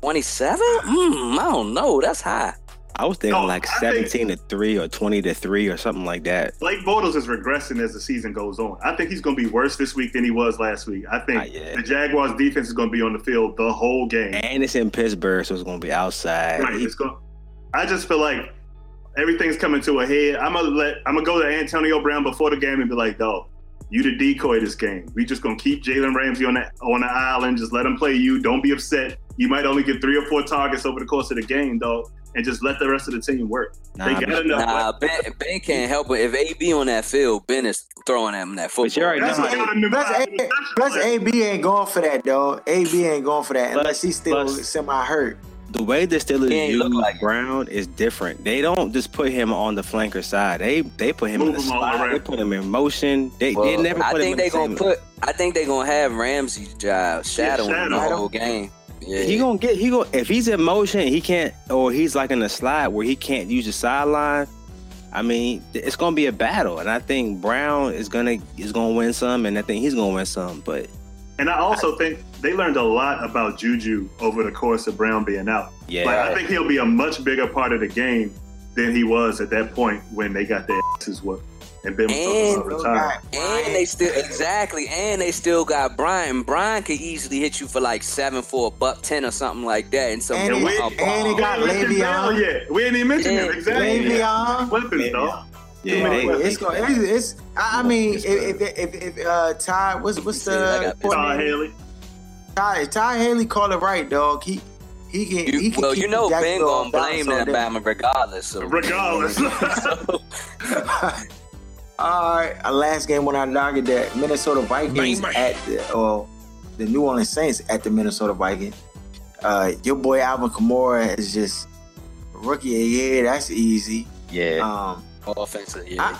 Speaker 4: Twenty seven? Mm, I don't know. That's high.
Speaker 6: I was thinking
Speaker 5: No,
Speaker 6: like
Speaker 5: I think-
Speaker 6: 17 to 3 or 20 to 3 or something like that.
Speaker 5: Blake Bortles is regressing as the season goes on. I think he's going to be worse this week than he was last week. I think the Jaguars defense is going to be on the field the whole game.
Speaker 6: And it's in Pittsburgh, so it's going to be outside.
Speaker 5: Right. It's going. I just feel like everything's coming to a head. I'm gonna let. I'm gonna go to Antonio Brown before the game and be like, "Dog, you the decoy this game. We just gonna keep Jalen Ramsey on the on the island. Just let him play you. Don't be upset. You might only get three or four targets over the course of the game, dog, and just let the rest of the team work.
Speaker 6: Nah,
Speaker 5: they got
Speaker 6: but-
Speaker 5: enough.
Speaker 4: Nah, Ben, ben can't help it. If AB on that field, Ben is throwing at him that football.
Speaker 6: But you already know
Speaker 5: That's
Speaker 6: how-
Speaker 5: what got him
Speaker 1: Plus, A, plus. AB ain't going for that, dog. AB ain't going for that
Speaker 6: Plus-
Speaker 1: unless he's still
Speaker 6: plus-
Speaker 1: semi hurt.
Speaker 6: the way the Steelers
Speaker 4: He ain't
Speaker 6: use
Speaker 4: like.
Speaker 6: Brown is different. They don't just put him on the flanker side. They they put him
Speaker 5: Move
Speaker 6: in the
Speaker 5: him all
Speaker 6: slide. They put him in motion. They, they
Speaker 4: Well,
Speaker 6: never
Speaker 4: I
Speaker 6: put him
Speaker 4: think
Speaker 6: in
Speaker 4: they
Speaker 6: the
Speaker 4: gonna put. I think they're gonna have Ramsey uh, shadowing
Speaker 5: shadow.
Speaker 4: the whole game. Yeah,
Speaker 6: He gonna get he go if he's in motion he can't or he's like in a slide where he can't use the sideline. I mean, it's gonna be a battle, and I think Brown is gonna is gonna win some, and I think he's gonna win some. But
Speaker 5: And I also think they learned a lot about Juju over the course of Brown being out.
Speaker 6: yeah,
Speaker 5: Like I think he'll be a much bigger part of the game than he was at that point when they got their asses whooped and Ben was talking
Speaker 4: And-
Speaker 5: about retiring.
Speaker 4: and they still exactly, and they still got Brian. Brian could easily hit you for like seven for a buck ten or something like that. And some
Speaker 1: And
Speaker 5: And
Speaker 1: he-
Speaker 5: we,
Speaker 1: and he got Le'Veon.
Speaker 5: Bell yet. We ain't even mentioned
Speaker 4: Yeah.
Speaker 5: him. Exactly.
Speaker 1: Le'Veon.
Speaker 5: Weapons, dog.
Speaker 6: yeah,
Speaker 1: Come on,
Speaker 6: they-
Speaker 1: it's going. It's, it's. I I mean, if if if, if uh, Ty, what's what's the
Speaker 4: got
Speaker 5: Todd? Haley.
Speaker 1: Ty Ty Haley called it right, dog. He he can.
Speaker 4: you,
Speaker 1: he can
Speaker 4: well, you know Ben gonna blame
Speaker 1: all
Speaker 4: that
Speaker 1: day.
Speaker 4: Bama regardless. So,
Speaker 5: Regardless. [laughs] [laughs] [laughs]
Speaker 1: All right, our last game on our docket, the Minnesota Vikings
Speaker 7: Bang, bang.
Speaker 1: at the, or the New Orleans Saints at the Minnesota Vikings. Uh, your boy Alvin Kamara is just rookie of year. That's easy.
Speaker 6: yeah.
Speaker 1: Um,
Speaker 4: offensive, yeah.
Speaker 1: I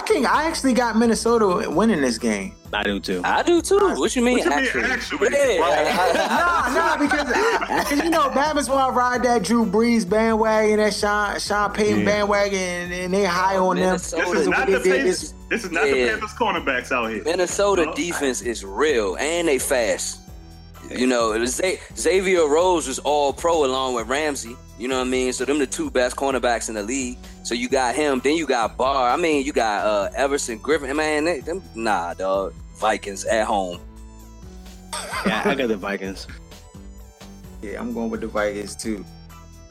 Speaker 1: think I actually got Minnesota winning this game.
Speaker 6: I do too.
Speaker 4: I do too. What you mean?
Speaker 5: What you mean,
Speaker 4: actually?
Speaker 5: actually?
Speaker 4: Yeah. [laughs]
Speaker 1: nah, nah, because, because you know Bama's want to ride that Drew Brees bandwagon, that Sean Sean Payton
Speaker 6: Yeah.
Speaker 1: bandwagon, and, and they high on them.
Speaker 5: This is not the
Speaker 1: did
Speaker 5: Panthers.
Speaker 1: this-
Speaker 5: This is not
Speaker 4: Yeah.
Speaker 5: the Panthers cornerbacks out here.
Speaker 4: Minnesota
Speaker 5: No.
Speaker 4: defense is real and they fast. You know, it was Z- Xavier Rhodes was all pro along with Ramsey. You know what I mean? So them the two best cornerbacks in the league. So you got him, then you got Barr. I mean, you got uh, Everson Griffen. Man, they, them, nah, dog. Vikings at home.
Speaker 6: Yeah, I got the Vikings.
Speaker 1: Yeah, I'm going with the Vikings too.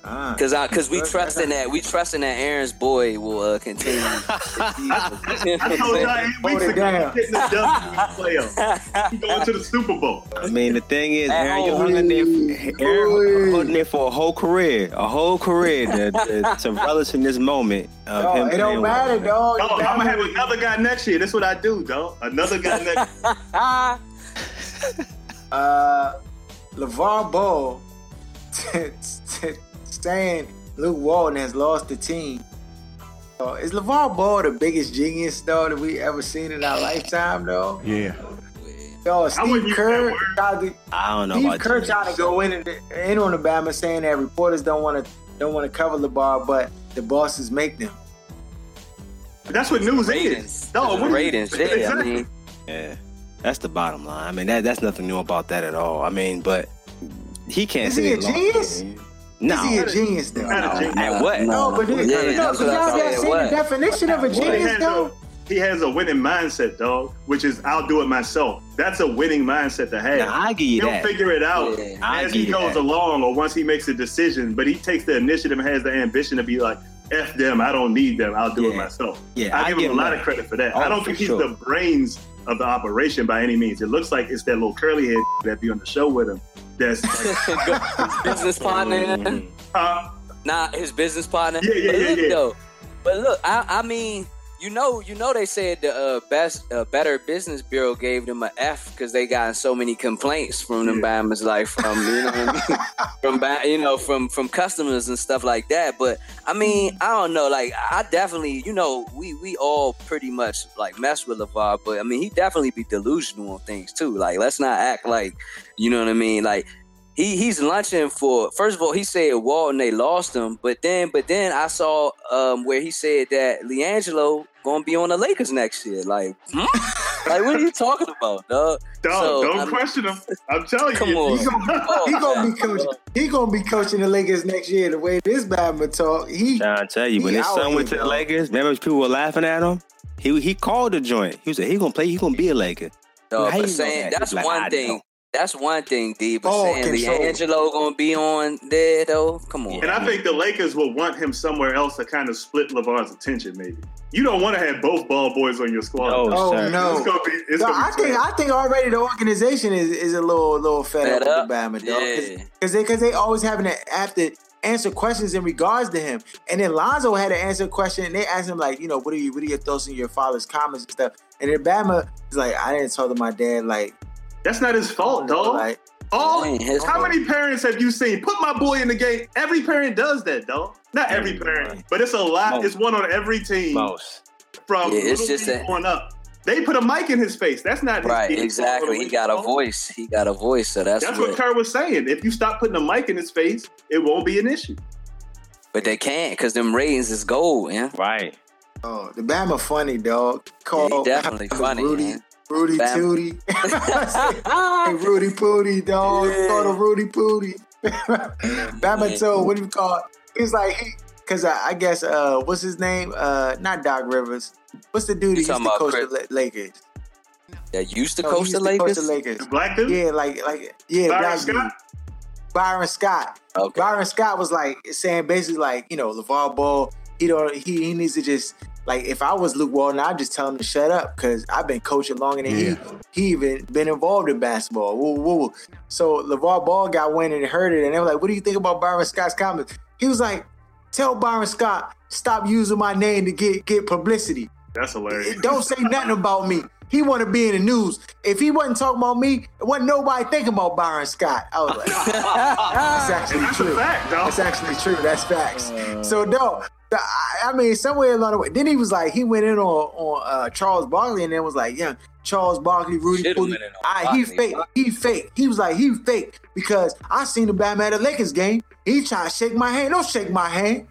Speaker 1: Ah.
Speaker 4: Cause I, cause we trust in that, we trust in that Aaron's boy will uh, continue. [laughs]
Speaker 5: I told y'all eight
Speaker 1: Hold
Speaker 5: weeks
Speaker 1: it
Speaker 5: ago
Speaker 1: down.
Speaker 5: he's getting the W in the going to the Super Bowl.
Speaker 6: I mean, the thing is,
Speaker 4: At
Speaker 6: Aaron, you
Speaker 4: home.
Speaker 6: hung in there, Aaron hung in for a whole career, a whole career to, to, to relish in this moment of
Speaker 1: Dog,
Speaker 6: him.
Speaker 1: it don't
Speaker 6: playing
Speaker 1: matter,
Speaker 6: man.
Speaker 1: dog.
Speaker 5: Dog, I'm gonna have another guy next year. That's what I do, dog. Another guy next. [laughs] [laughs]
Speaker 1: Uh, LeVar Ball saying Luke Walton has lost the team. Uh, is LeVar Ball the biggest genius, though, that we ever seen in our lifetime, though?
Speaker 2: Yeah.
Speaker 1: Yo,
Speaker 5: wouldn't
Speaker 1: Steve
Speaker 5: use
Speaker 1: Kerr, tried to-
Speaker 6: I don't know
Speaker 1: Steve
Speaker 6: about
Speaker 1: Kerr
Speaker 6: Jimmy.
Speaker 1: trying to go in and in on the Bama, saying that reporters don't want to don't want to cover LeVar, but the bosses make them.
Speaker 5: That's what news
Speaker 4: ratings.
Speaker 5: is. Dog,
Speaker 4: It's
Speaker 5: what do you-
Speaker 4: ratings. Yeah, I mean,
Speaker 6: Yeah. That's the bottom line. I mean, that that's nothing new about that at all. I mean, but he can't.
Speaker 1: Is he a
Speaker 6: it long-
Speaker 1: genius?
Speaker 6: No.
Speaker 1: Is he a genius though?
Speaker 5: Not a genius.
Speaker 6: At what?
Speaker 1: No, but it,
Speaker 4: Yeah,
Speaker 1: no, because y'all
Speaker 4: I'm
Speaker 1: got
Speaker 4: saying.
Speaker 1: seen the definition of a genius though.
Speaker 5: he has a winning mindset, dog, which is I'll do it myself. That's a winning mindset to have.
Speaker 6: Now, I give you
Speaker 5: He'll
Speaker 6: that.
Speaker 5: figure it out
Speaker 4: Yeah.
Speaker 5: As he goes
Speaker 6: that.
Speaker 5: along or once he makes a decision. But he takes the initiative and has the ambition to be like, F them, I don't need them, I'll do it myself.
Speaker 6: Yeah,
Speaker 5: I,
Speaker 6: I
Speaker 5: give
Speaker 6: give
Speaker 5: him a lot
Speaker 6: him
Speaker 5: of credit for that.
Speaker 6: Oh,
Speaker 5: I don't think he's
Speaker 6: sure.
Speaker 5: the brains of the operation by any means. It looks like it's that little curly head [laughs] that be on the show with him. That's like, [laughs]
Speaker 4: business partner.
Speaker 5: Uh,
Speaker 4: Not his business partner.
Speaker 5: Yeah, yeah,
Speaker 4: but
Speaker 5: yeah,
Speaker 4: look,
Speaker 5: yeah.
Speaker 4: Though, but look, I, I mean, you know, you know, they said the uh, best, uh, Better Business Bureau gave them a F because they got so many complaints from them
Speaker 5: Yeah.
Speaker 4: Bammers, like from you know, what I mean? [laughs] from you know, from from customers and stuff like that. But I mean, I don't know. Like, I definitely, you know, we we all pretty much like mess with LaVar, but I mean, he definitely be delusional on things too. Like, let's not act like, you know what I mean, like he he's lunching for first of all he said Walton they lost him, but then but then I saw um where he said that LiAngelo gonna be on the Lakers next year. Like, hmm? [laughs] like what are you talking about, dog?
Speaker 5: dog,
Speaker 4: So,
Speaker 5: don't
Speaker 4: I'm-
Speaker 5: question him. I'm telling
Speaker 4: Come
Speaker 5: you.
Speaker 4: on. [laughs]
Speaker 1: He gonna,
Speaker 4: Oh,
Speaker 1: he gonna
Speaker 4: man.
Speaker 1: be coaching. He gonna be coaching the Lakers next year. The way this Batman talk, he
Speaker 6: Trying to tell you, when his son went
Speaker 1: here,
Speaker 6: to the
Speaker 1: dog.
Speaker 6: Lakers, remember people were laughing at him. He he called the joint. He said he gonna play. He gonna be a Laker.
Speaker 4: Dog,
Speaker 6: How you
Speaker 4: but saying that's
Speaker 6: like,
Speaker 4: one
Speaker 6: I
Speaker 4: thing.
Speaker 6: Know.
Speaker 4: That's one thing, D. But
Speaker 1: Ball
Speaker 4: saying
Speaker 1: control.
Speaker 4: LiAngelo gonna be on there though, come on.
Speaker 5: And I think the Lakers will want him somewhere else to kind of split LaVar's attention, maybe. You don't want to have both ball boys on your squad.
Speaker 6: No,
Speaker 1: Oh
Speaker 6: sir.
Speaker 1: no!
Speaker 5: It's gonna be. It's
Speaker 1: No,
Speaker 5: gonna be
Speaker 1: I think. I think already the organization is, is a little little fed,
Speaker 4: Fed
Speaker 1: up,
Speaker 4: up?
Speaker 1: with the Bama
Speaker 4: Yeah.
Speaker 1: dog because they because they always having to have to answer questions in regards to him. And then Lonzo had to answer a question and they asked him like, you know, what are you what are your thoughts on your father's comments and stuff? And then Bama is like, I didn't talk to my dad like,
Speaker 5: That's not his fault, dog.
Speaker 1: like
Speaker 5: All,
Speaker 4: his
Speaker 5: how
Speaker 4: fault.
Speaker 5: many parents have you seen? Put my boy in the game. Every parent does that, dog. Not every parent, but it's a lot.
Speaker 6: Most.
Speaker 5: It's one on every team
Speaker 6: Most.
Speaker 5: from
Speaker 4: Yeah, it's
Speaker 5: little
Speaker 4: just
Speaker 5: league
Speaker 4: that-
Speaker 5: going up. They put a mic in his face. That's not
Speaker 4: Right,
Speaker 5: kid's
Speaker 4: exactly. He got a voice. He got a voice, so that's,
Speaker 5: That's
Speaker 4: what,
Speaker 5: what Kerr was saying. If you stop putting a mic in his face, it won't be an issue.
Speaker 4: But they can't because them ratings is gold, man.
Speaker 6: Right.
Speaker 1: oh, the Bama funny dog. Call
Speaker 4: he definitely funny,
Speaker 1: Rudy,
Speaker 4: man.
Speaker 1: Rudy
Speaker 4: Bama.
Speaker 1: Tootie. [laughs] [laughs] hey, Rudy Pooty, dog.
Speaker 4: Yeah.
Speaker 1: Call him Rudy Pooty. [laughs] Bama told, what do you call it? He's like, he, cause I, I guess, uh, what's his name? Uh, not Doc Rivers. What's the dude
Speaker 4: You
Speaker 1: who used to coach
Speaker 4: Chris-
Speaker 1: the Lakers?
Speaker 4: That used to
Speaker 1: No,
Speaker 4: coach
Speaker 1: used
Speaker 4: the
Speaker 1: to coach
Speaker 4: Lakers.
Speaker 1: the Lakers.
Speaker 5: The black dude?
Speaker 1: Yeah, like, like, yeah,
Speaker 5: Byron
Speaker 1: black
Speaker 5: Scott?
Speaker 1: dude. Byron Scott.
Speaker 4: Okay.
Speaker 1: Byron Scott was like saying basically like, you know, LaVar Ball, he don't he he needs to just like if I was Luke Walton, I'd just tell him to shut up because I've been coaching longer than he he even been involved in basketball. Woo, woo, woo. So LaVar Ball got wind and heard it, and they were like, What do you think about Byron Scott's comments? He was like, Tell Byron Scott, stop using my name to get get publicity.
Speaker 5: That's hilarious.
Speaker 1: Don't say nothing about me. He want to be in the news. If he wasn't talking about me, it wasn't nobody thinking about Byron Scott. I was like, [laughs] that's actually
Speaker 5: that's
Speaker 1: true.
Speaker 5: a fact.
Speaker 1: That's actually true. That's facts. Uh. so no, the- I- I mean, somewhere along the way. Then he was like, he went in on on uh, Charles Barkley, and then was like, yeah, Charles Barkley, Rudy,
Speaker 4: Should've
Speaker 1: Pooty.
Speaker 4: went in on
Speaker 1: Ah, he fake. He fake. He was like, he fake because I seen the Batman at the Lakers game. He trying to shake my hand. Don't shake my hand.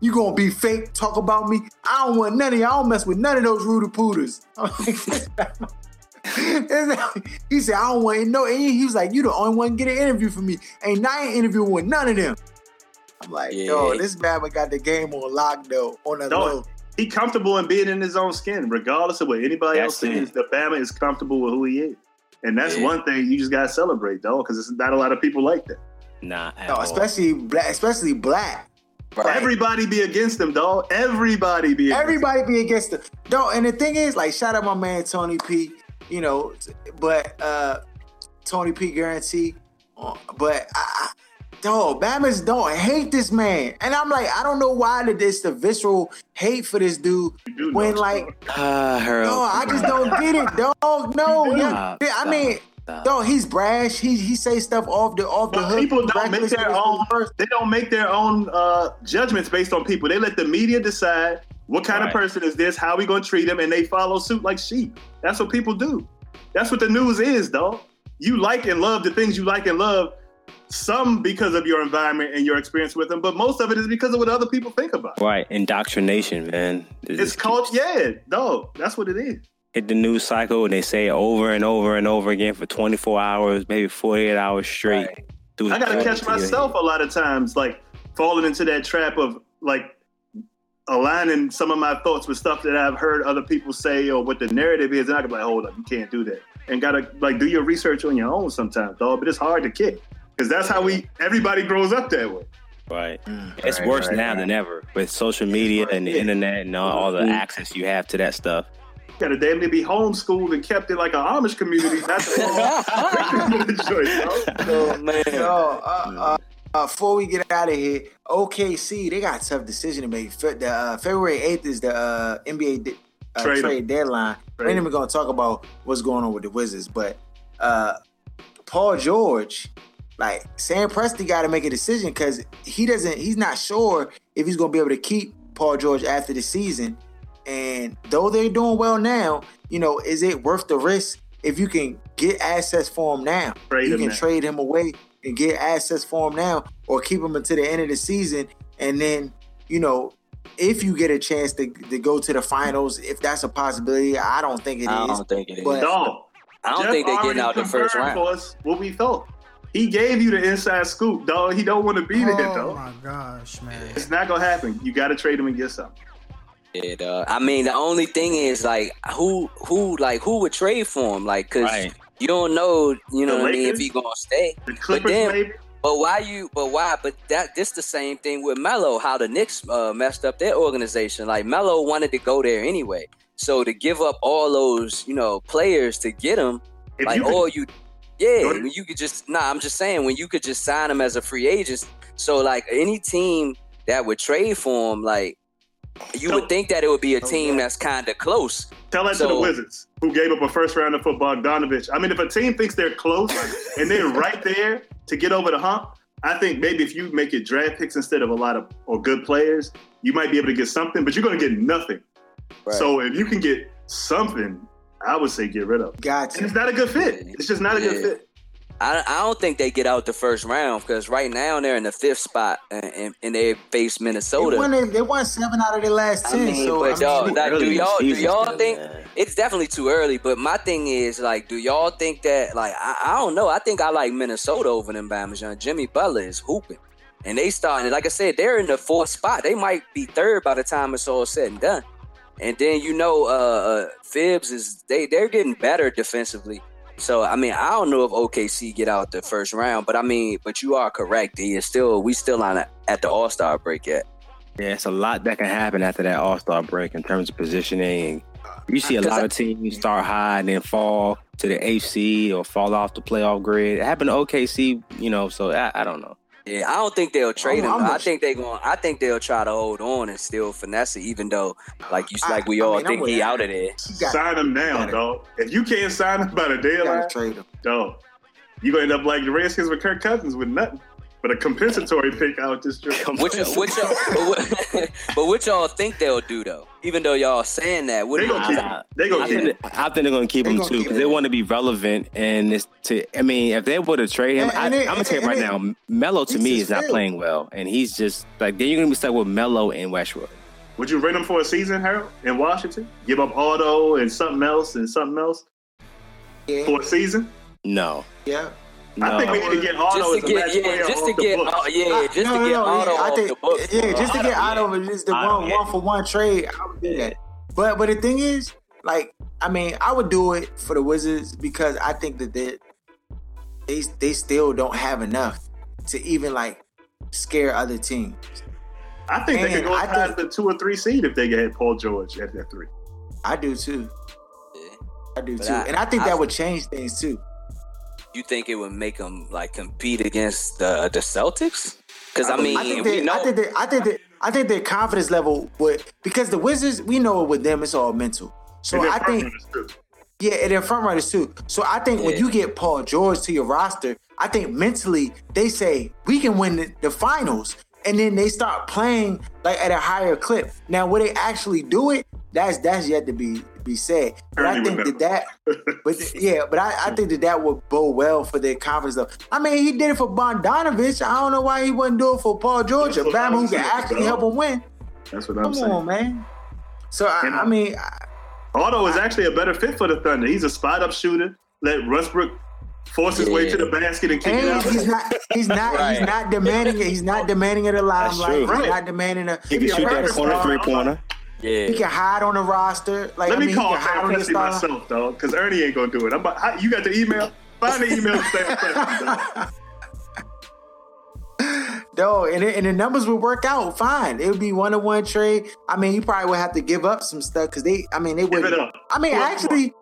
Speaker 1: You gonna be fake? Talk about me? I don't want none of y'all. I don't mess with none of those Rudy Pooters. [laughs] He said, I don't want no. And he was like, you the only one get an interview for me. Ain't I ain't interviewing with none of them. I'm like,
Speaker 4: Yeah.
Speaker 1: yo, this Batman got the game on lock though, on the
Speaker 5: Dog,
Speaker 1: low.
Speaker 5: he comfortable in being in his own skin, regardless of what anybody
Speaker 6: That's
Speaker 5: else thinks. The Bama is comfortable with who he is, and that's
Speaker 4: Yeah.
Speaker 5: one thing you just gotta celebrate, though, because it's not a lot of people like that.
Speaker 6: Nah. At
Speaker 1: No,
Speaker 6: all.
Speaker 1: especially black, especially black.
Speaker 4: Right.
Speaker 5: Everybody be against him, dog. Everybody be. Against
Speaker 1: Everybody be against the no. And the thing is, like, shout out my man Tony P. You know, but uh Tony P. guarantee. uh, But I, I, dog, Bama's don't hate this man, and I'm like, I don't know why that this the visceral hate for this dude.
Speaker 5: You do know
Speaker 1: When
Speaker 5: it's
Speaker 1: like,
Speaker 5: wrong.
Speaker 6: Ah, Harold.
Speaker 1: no, I just don't get it, dog. No, yeah,
Speaker 6: Stop,
Speaker 1: I mean.
Speaker 6: stop.
Speaker 1: Dog, he's brash. He he say stuff off the off the
Speaker 5: But
Speaker 1: hook.
Speaker 5: people don't make their own.
Speaker 1: words.
Speaker 5: They don't make their own uh, judgments based on people. They let the media decide what kind
Speaker 6: Right.
Speaker 5: of person is this, how we gonna treat him, and they follow suit like sheep. That's what people do. That's what the news is, dog. You like and love the things you like and love. Some because of your environment and your experience with them, but most of it is because of what other people think about.
Speaker 6: Right. Indoctrination, man.
Speaker 5: It's called, yeah, dog. That's what it is.
Speaker 6: hit the news cycle and they say it over and over and over again for 24 hours, maybe 48 hours straight. Through-
Speaker 5: I gotta catch myself a lot of times, like falling into that trap of like aligning some of my thoughts with stuff that I've heard other people say or what the narrative is, and I can be like, hold up, you can't do that, and gotta like do your research on your own sometimes, dog. But it's hard to kick because that's how we everybody grows up that way.
Speaker 6: Right. It's
Speaker 5: Right,
Speaker 6: worse
Speaker 5: right,
Speaker 6: now
Speaker 5: right.
Speaker 6: than ever with social media and the internet and all, all the
Speaker 5: Mhm.
Speaker 6: access you have to that stuff.
Speaker 5: You gotta damn near be homeschooled and kept in like an Amish community, not the wrong victim choice, dog.
Speaker 4: Oh man.
Speaker 1: Yo, uh, uh, uh, before we get out of here, OKC they got a tough decision to make. Fe- The uh, February eighth is the uh, NBA di- uh,
Speaker 5: Trade 'em.
Speaker 1: trade deadline. We ain't even gonna talk about what's going on with the Wizards, but uh, Paul George, like Sam Presti, got to make a decision because he doesn't. He's not sure if he's gonna be able to keep Paul George after the season. And though they're doing well now, you know, is it worth the risk if you can get assets for him now?
Speaker 5: Trade
Speaker 1: you
Speaker 5: him
Speaker 1: can
Speaker 5: now.
Speaker 1: trade him away and get assets for him now, or keep him until the end of the season, and then you know. If you get a chance to, to go to the finals, if that's a possibility, I don't think it is.
Speaker 4: I don't think it is.
Speaker 1: But-
Speaker 5: Dog.
Speaker 4: I don't
Speaker 5: Jeff
Speaker 4: think they're getting out the first
Speaker 5: confirmed
Speaker 4: round.
Speaker 5: For us what we thought. He gave you the inside scoop, dog. He don't want to be there,
Speaker 8: though.
Speaker 5: Oh
Speaker 8: my gosh, man.
Speaker 5: It's not gonna happen. You got to trade him and get something.
Speaker 4: Yeah, dog. I mean, the only thing is like who who like who would trade for him? Like, cause
Speaker 6: Right.
Speaker 4: you don't know, you know
Speaker 5: The
Speaker 4: what I mean, if he gonna stay.
Speaker 5: The Clippers,
Speaker 4: then-
Speaker 5: maybe.
Speaker 4: But why you? But why? But that this the same thing with Melo. How the Knicks uh, messed up their organization. Like Melo wanted to go there anyway. So to give up all those, you know, players to get him,
Speaker 5: If
Speaker 4: like
Speaker 5: you could-
Speaker 4: or you, yeah, you could just nah. I'm just saying when you could just sign him as a free agent. So like any team that would trade for him, like you
Speaker 5: So-
Speaker 4: would think that it would be a team that's kind of close.
Speaker 5: Tell that to the Wizards, who gave up a first rounder for Bogdanovich. I mean, if a team thinks they're close and they're [laughs] right there to get over the hump, I think maybe if you make it draft picks instead of a lot of or good players, you might be able to get something, but you're going to get nothing.
Speaker 4: Right.
Speaker 5: So if you can get something, I would say get rid of. him.
Speaker 1: Got
Speaker 5: And it's not a good fit. It's just not a good fit.
Speaker 4: I, I don't think they get out the first round because right now they're in the fifth spot and, and, and they face
Speaker 1: They
Speaker 4: Minnesota.
Speaker 1: won, they, they won seven out of their last
Speaker 4: I
Speaker 1: ten.
Speaker 4: mean,
Speaker 1: so
Speaker 4: but
Speaker 1: I mean,
Speaker 4: y'all,
Speaker 1: we-
Speaker 4: that- do
Speaker 6: Early in the
Speaker 4: y'all, do y'all think
Speaker 6: man.
Speaker 4: it's definitely too early? But my thing is, like, do y'all think that, like, I, I don't know. I think I like Minnesota over them Bama's. Young Jimmy Butler is hooping, and they starting. Like I said, they're in the fourth spot. They might be third by the time it's all said and done. And then you know, uh, uh Phibbs is they they're getting better defensively. So I mean, I don't know if OKC get out the first round, but I mean, but you are correct. D. It's still we still on a, at the All Star break yet.
Speaker 6: Yeah, it's a lot that can happen after that All Star break in terms of positioning. You see a lot
Speaker 4: I-
Speaker 6: of teams start high and then fall to the HC or fall off the playoff grid. It happened to OKC, you know. So I, I don't know.
Speaker 4: Yeah, I don't think they'll trade
Speaker 1: I'm-
Speaker 4: him.
Speaker 1: I'm
Speaker 4: I think they going. I think they'll try to hold on and still finesse it, even though, like you,
Speaker 1: I-
Speaker 4: like we
Speaker 1: I
Speaker 4: all
Speaker 1: mean, I'm
Speaker 4: think he
Speaker 1: that.
Speaker 4: out of there.
Speaker 5: Sign him now,
Speaker 1: gotta-
Speaker 5: dog. If you can't sign him by the
Speaker 1: you
Speaker 5: deadline,
Speaker 1: trade them.
Speaker 5: dog, you're going to end up like the Redskins with Kirk Cousins with nothing but a compensatory pick out this trip.
Speaker 4: Which, which, y'all, but, what, [laughs] but what y'all think they'll do though? Even though y'all saying that, what
Speaker 5: They
Speaker 4: do
Speaker 5: gonna keep him. They gonna
Speaker 6: I
Speaker 5: keep
Speaker 6: think,
Speaker 5: him.
Speaker 6: I think they're going to keep
Speaker 1: They
Speaker 6: him
Speaker 1: gonna
Speaker 6: too because they want to be relevant. And it's to, I mean, if they were to trade him,
Speaker 1: And-
Speaker 6: I,
Speaker 1: and
Speaker 6: I'm gonna tell you right
Speaker 1: it-
Speaker 6: now, Melo to me is not
Speaker 1: failed.
Speaker 6: playing well, and he's just like then you're gonna be stuck with Melo and Westbrook.
Speaker 5: Would you rent him for a season, Harold, in Washington? Give up Otto and something else and something else
Speaker 1: Yeah,
Speaker 5: for a season?
Speaker 6: No,
Speaker 1: yeah.
Speaker 6: No.
Speaker 5: I think we need to get Otto
Speaker 4: just
Speaker 5: as
Speaker 4: to
Speaker 5: a
Speaker 4: get,
Speaker 5: match
Speaker 4: yeah,
Speaker 5: player
Speaker 4: just to
Speaker 5: off the
Speaker 4: get,
Speaker 5: books.
Speaker 4: uh, yeah, just
Speaker 1: no,
Speaker 4: to get
Speaker 1: no,
Speaker 4: Otto
Speaker 1: yeah, I think,
Speaker 4: the books.
Speaker 1: Yeah, just to get out
Speaker 4: yeah.
Speaker 1: of it, just the one
Speaker 5: yeah.
Speaker 1: one for one trade, I would do that. But but the thing is, like, I mean, I would do it for the Wizards because I think that they they, they still don't have enough to even like scare other teams.
Speaker 5: I think they could go
Speaker 1: I
Speaker 5: past
Speaker 1: think-
Speaker 5: the two or three seed if they get Paul George at that three.
Speaker 1: I do too.
Speaker 4: Yeah.
Speaker 1: I do
Speaker 4: But
Speaker 1: too,
Speaker 4: I-
Speaker 1: and I think
Speaker 4: I-
Speaker 1: that would change things too.
Speaker 4: You think it would make them like compete against the the Celtics? Because I mean,
Speaker 1: I think
Speaker 4: we
Speaker 1: they,
Speaker 4: know
Speaker 1: I think they, I think that, I think their confidence level would because the Wizards, we know it with them, it's all mental. So
Speaker 5: And
Speaker 1: I think
Speaker 5: too.
Speaker 1: Yeah, and they're front runners too. So I think when you get Paul George to your roster, I think mentally they say we can win the, the finals, and then they start playing like at a higher clip. Now, will they actually do it? That's that's yet to be be said. But I
Speaker 5: Ernie
Speaker 1: think that that, but th- [laughs] yeah, but I, I think that that would bode well for their confidence. Though. I mean, he did it for Bogdanovich. I don't know why he wouldn't do it for Paul George, a
Speaker 5: That's
Speaker 1: Bama who can actually
Speaker 5: dog.
Speaker 1: help him win.
Speaker 5: That's what I'm
Speaker 1: Come
Speaker 5: saying.
Speaker 1: on, man. So I, I mean, I,
Speaker 5: Otto is actually a better fit for the Thunder. He's a spot up shooter. Let Westbrook force his way to the basket and kick it out.
Speaker 1: he's not he's [laughs] not he's not demanding it. He's not demanding it a limelight.
Speaker 6: true.
Speaker 1: He's not demanding a
Speaker 6: He can shoot that corner three pointer.
Speaker 4: Yeah.
Speaker 1: he can hide on the roster. Like
Speaker 5: Let
Speaker 1: I
Speaker 5: me
Speaker 1: mean,
Speaker 5: call
Speaker 1: he can hide
Speaker 5: Sam
Speaker 1: on the
Speaker 5: Presti
Speaker 1: star.
Speaker 5: myself, dog, because Ernie ain't gonna do it. I'm about, how, you got the email? Find the email to Sam Presti, dog.
Speaker 1: No, and, it, and the numbers would work out fine. It would be one to one trade. I mean, you probably would have to give up some stuff because they. I mean, they would.
Speaker 5: it up.
Speaker 1: I mean,
Speaker 5: Who
Speaker 1: actually,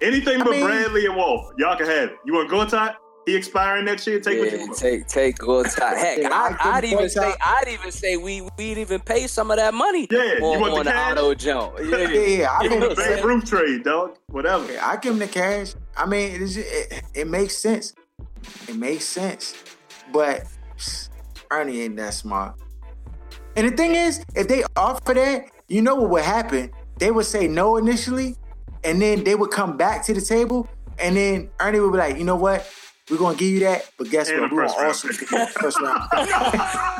Speaker 5: Anything
Speaker 1: I
Speaker 5: but
Speaker 1: mean-
Speaker 5: Bradley and Wolf. Y'all can have it. You want Gortat? He expiring next year. Take what you
Speaker 4: Yeah,
Speaker 5: want.
Speaker 4: take take good [laughs] time. Heck,
Speaker 1: Yeah, I
Speaker 4: I'd, even
Speaker 1: Gortat-
Speaker 4: say I'd even say we we'd even pay some of that money
Speaker 5: Yeah, you
Speaker 4: on,
Speaker 5: want the
Speaker 4: on the
Speaker 5: cash?
Speaker 4: auto jump. [laughs] Yeah,
Speaker 1: yeah, yeah, I
Speaker 5: Give him
Speaker 1: mean,
Speaker 5: the Babe Ruth trade, dog. Whatever.
Speaker 1: I give him the cash. I mean, it, is- it, it makes sense. It makes sense, but Ernie ain't that smart. And the thing is, if they offer that, you know what would happen? They would say no initially, and then they would come back to the table, and then Ernie would be like, you know what? We're gonna give you that, but guess
Speaker 5: And
Speaker 1: what? We're
Speaker 5: first
Speaker 1: gonna also
Speaker 5: pick."
Speaker 1: give you a first round. pick."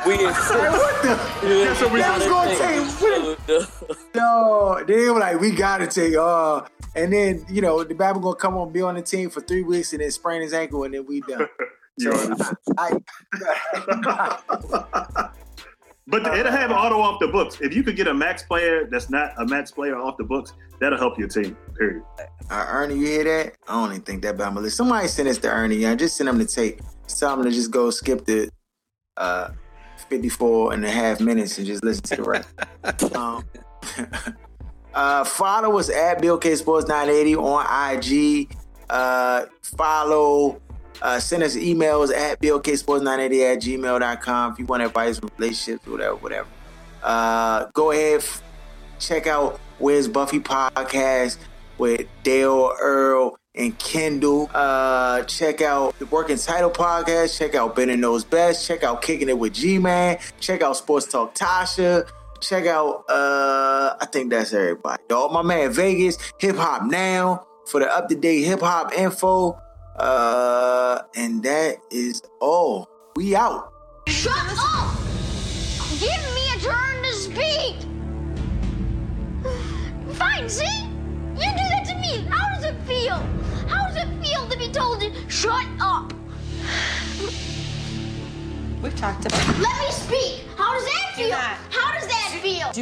Speaker 4: we
Speaker 1: Like, what the?
Speaker 5: That's what we
Speaker 1: That was gonna take. No, they were like, we gotta take uh and then you know the Bama gonna come on be on the team for three weeks and then sprain his ankle and then we done.
Speaker 5: You
Speaker 1: So
Speaker 5: know,
Speaker 1: I,
Speaker 5: But it'll have Otto off the books. If you could get a max player that's not a max player off the books, that'll help your team. Period.
Speaker 1: uh, Ernie, you hear that? I don't even think that Bama list. Somebody send this to Ernie, I Just sent him the tape. Just tell him to just go skip the uh 54 and a half minutes and just listen to the rest. [laughs] um, [laughs] uh, follow us at Bill K Sports 980 on IG. Uh, follow, uh, send us emails at blksports980 at gmail.com if you want advice on relationships, whatever, whatever. Uh, go ahead, f- check out Where's Buffy podcast with Dale, Earl, and Kendall. Uh, check out the Working Title podcast. Check out Ben and Knows Best. Check out Kicking It with G Man. Check out Sports Talk Tasha. Check out, uh, I think that's everybody. All my man Vegas, Hip Hop Now for the up to date hip hop info. Uh, and that is all. We out.
Speaker 8: Shut up! Give me a turn to speak. Fine. See, you do that to me. How does it feel? How does it feel to be told to shut up?
Speaker 9: We've talked about.
Speaker 8: Let me speak. How does that feel? How does that feel? Do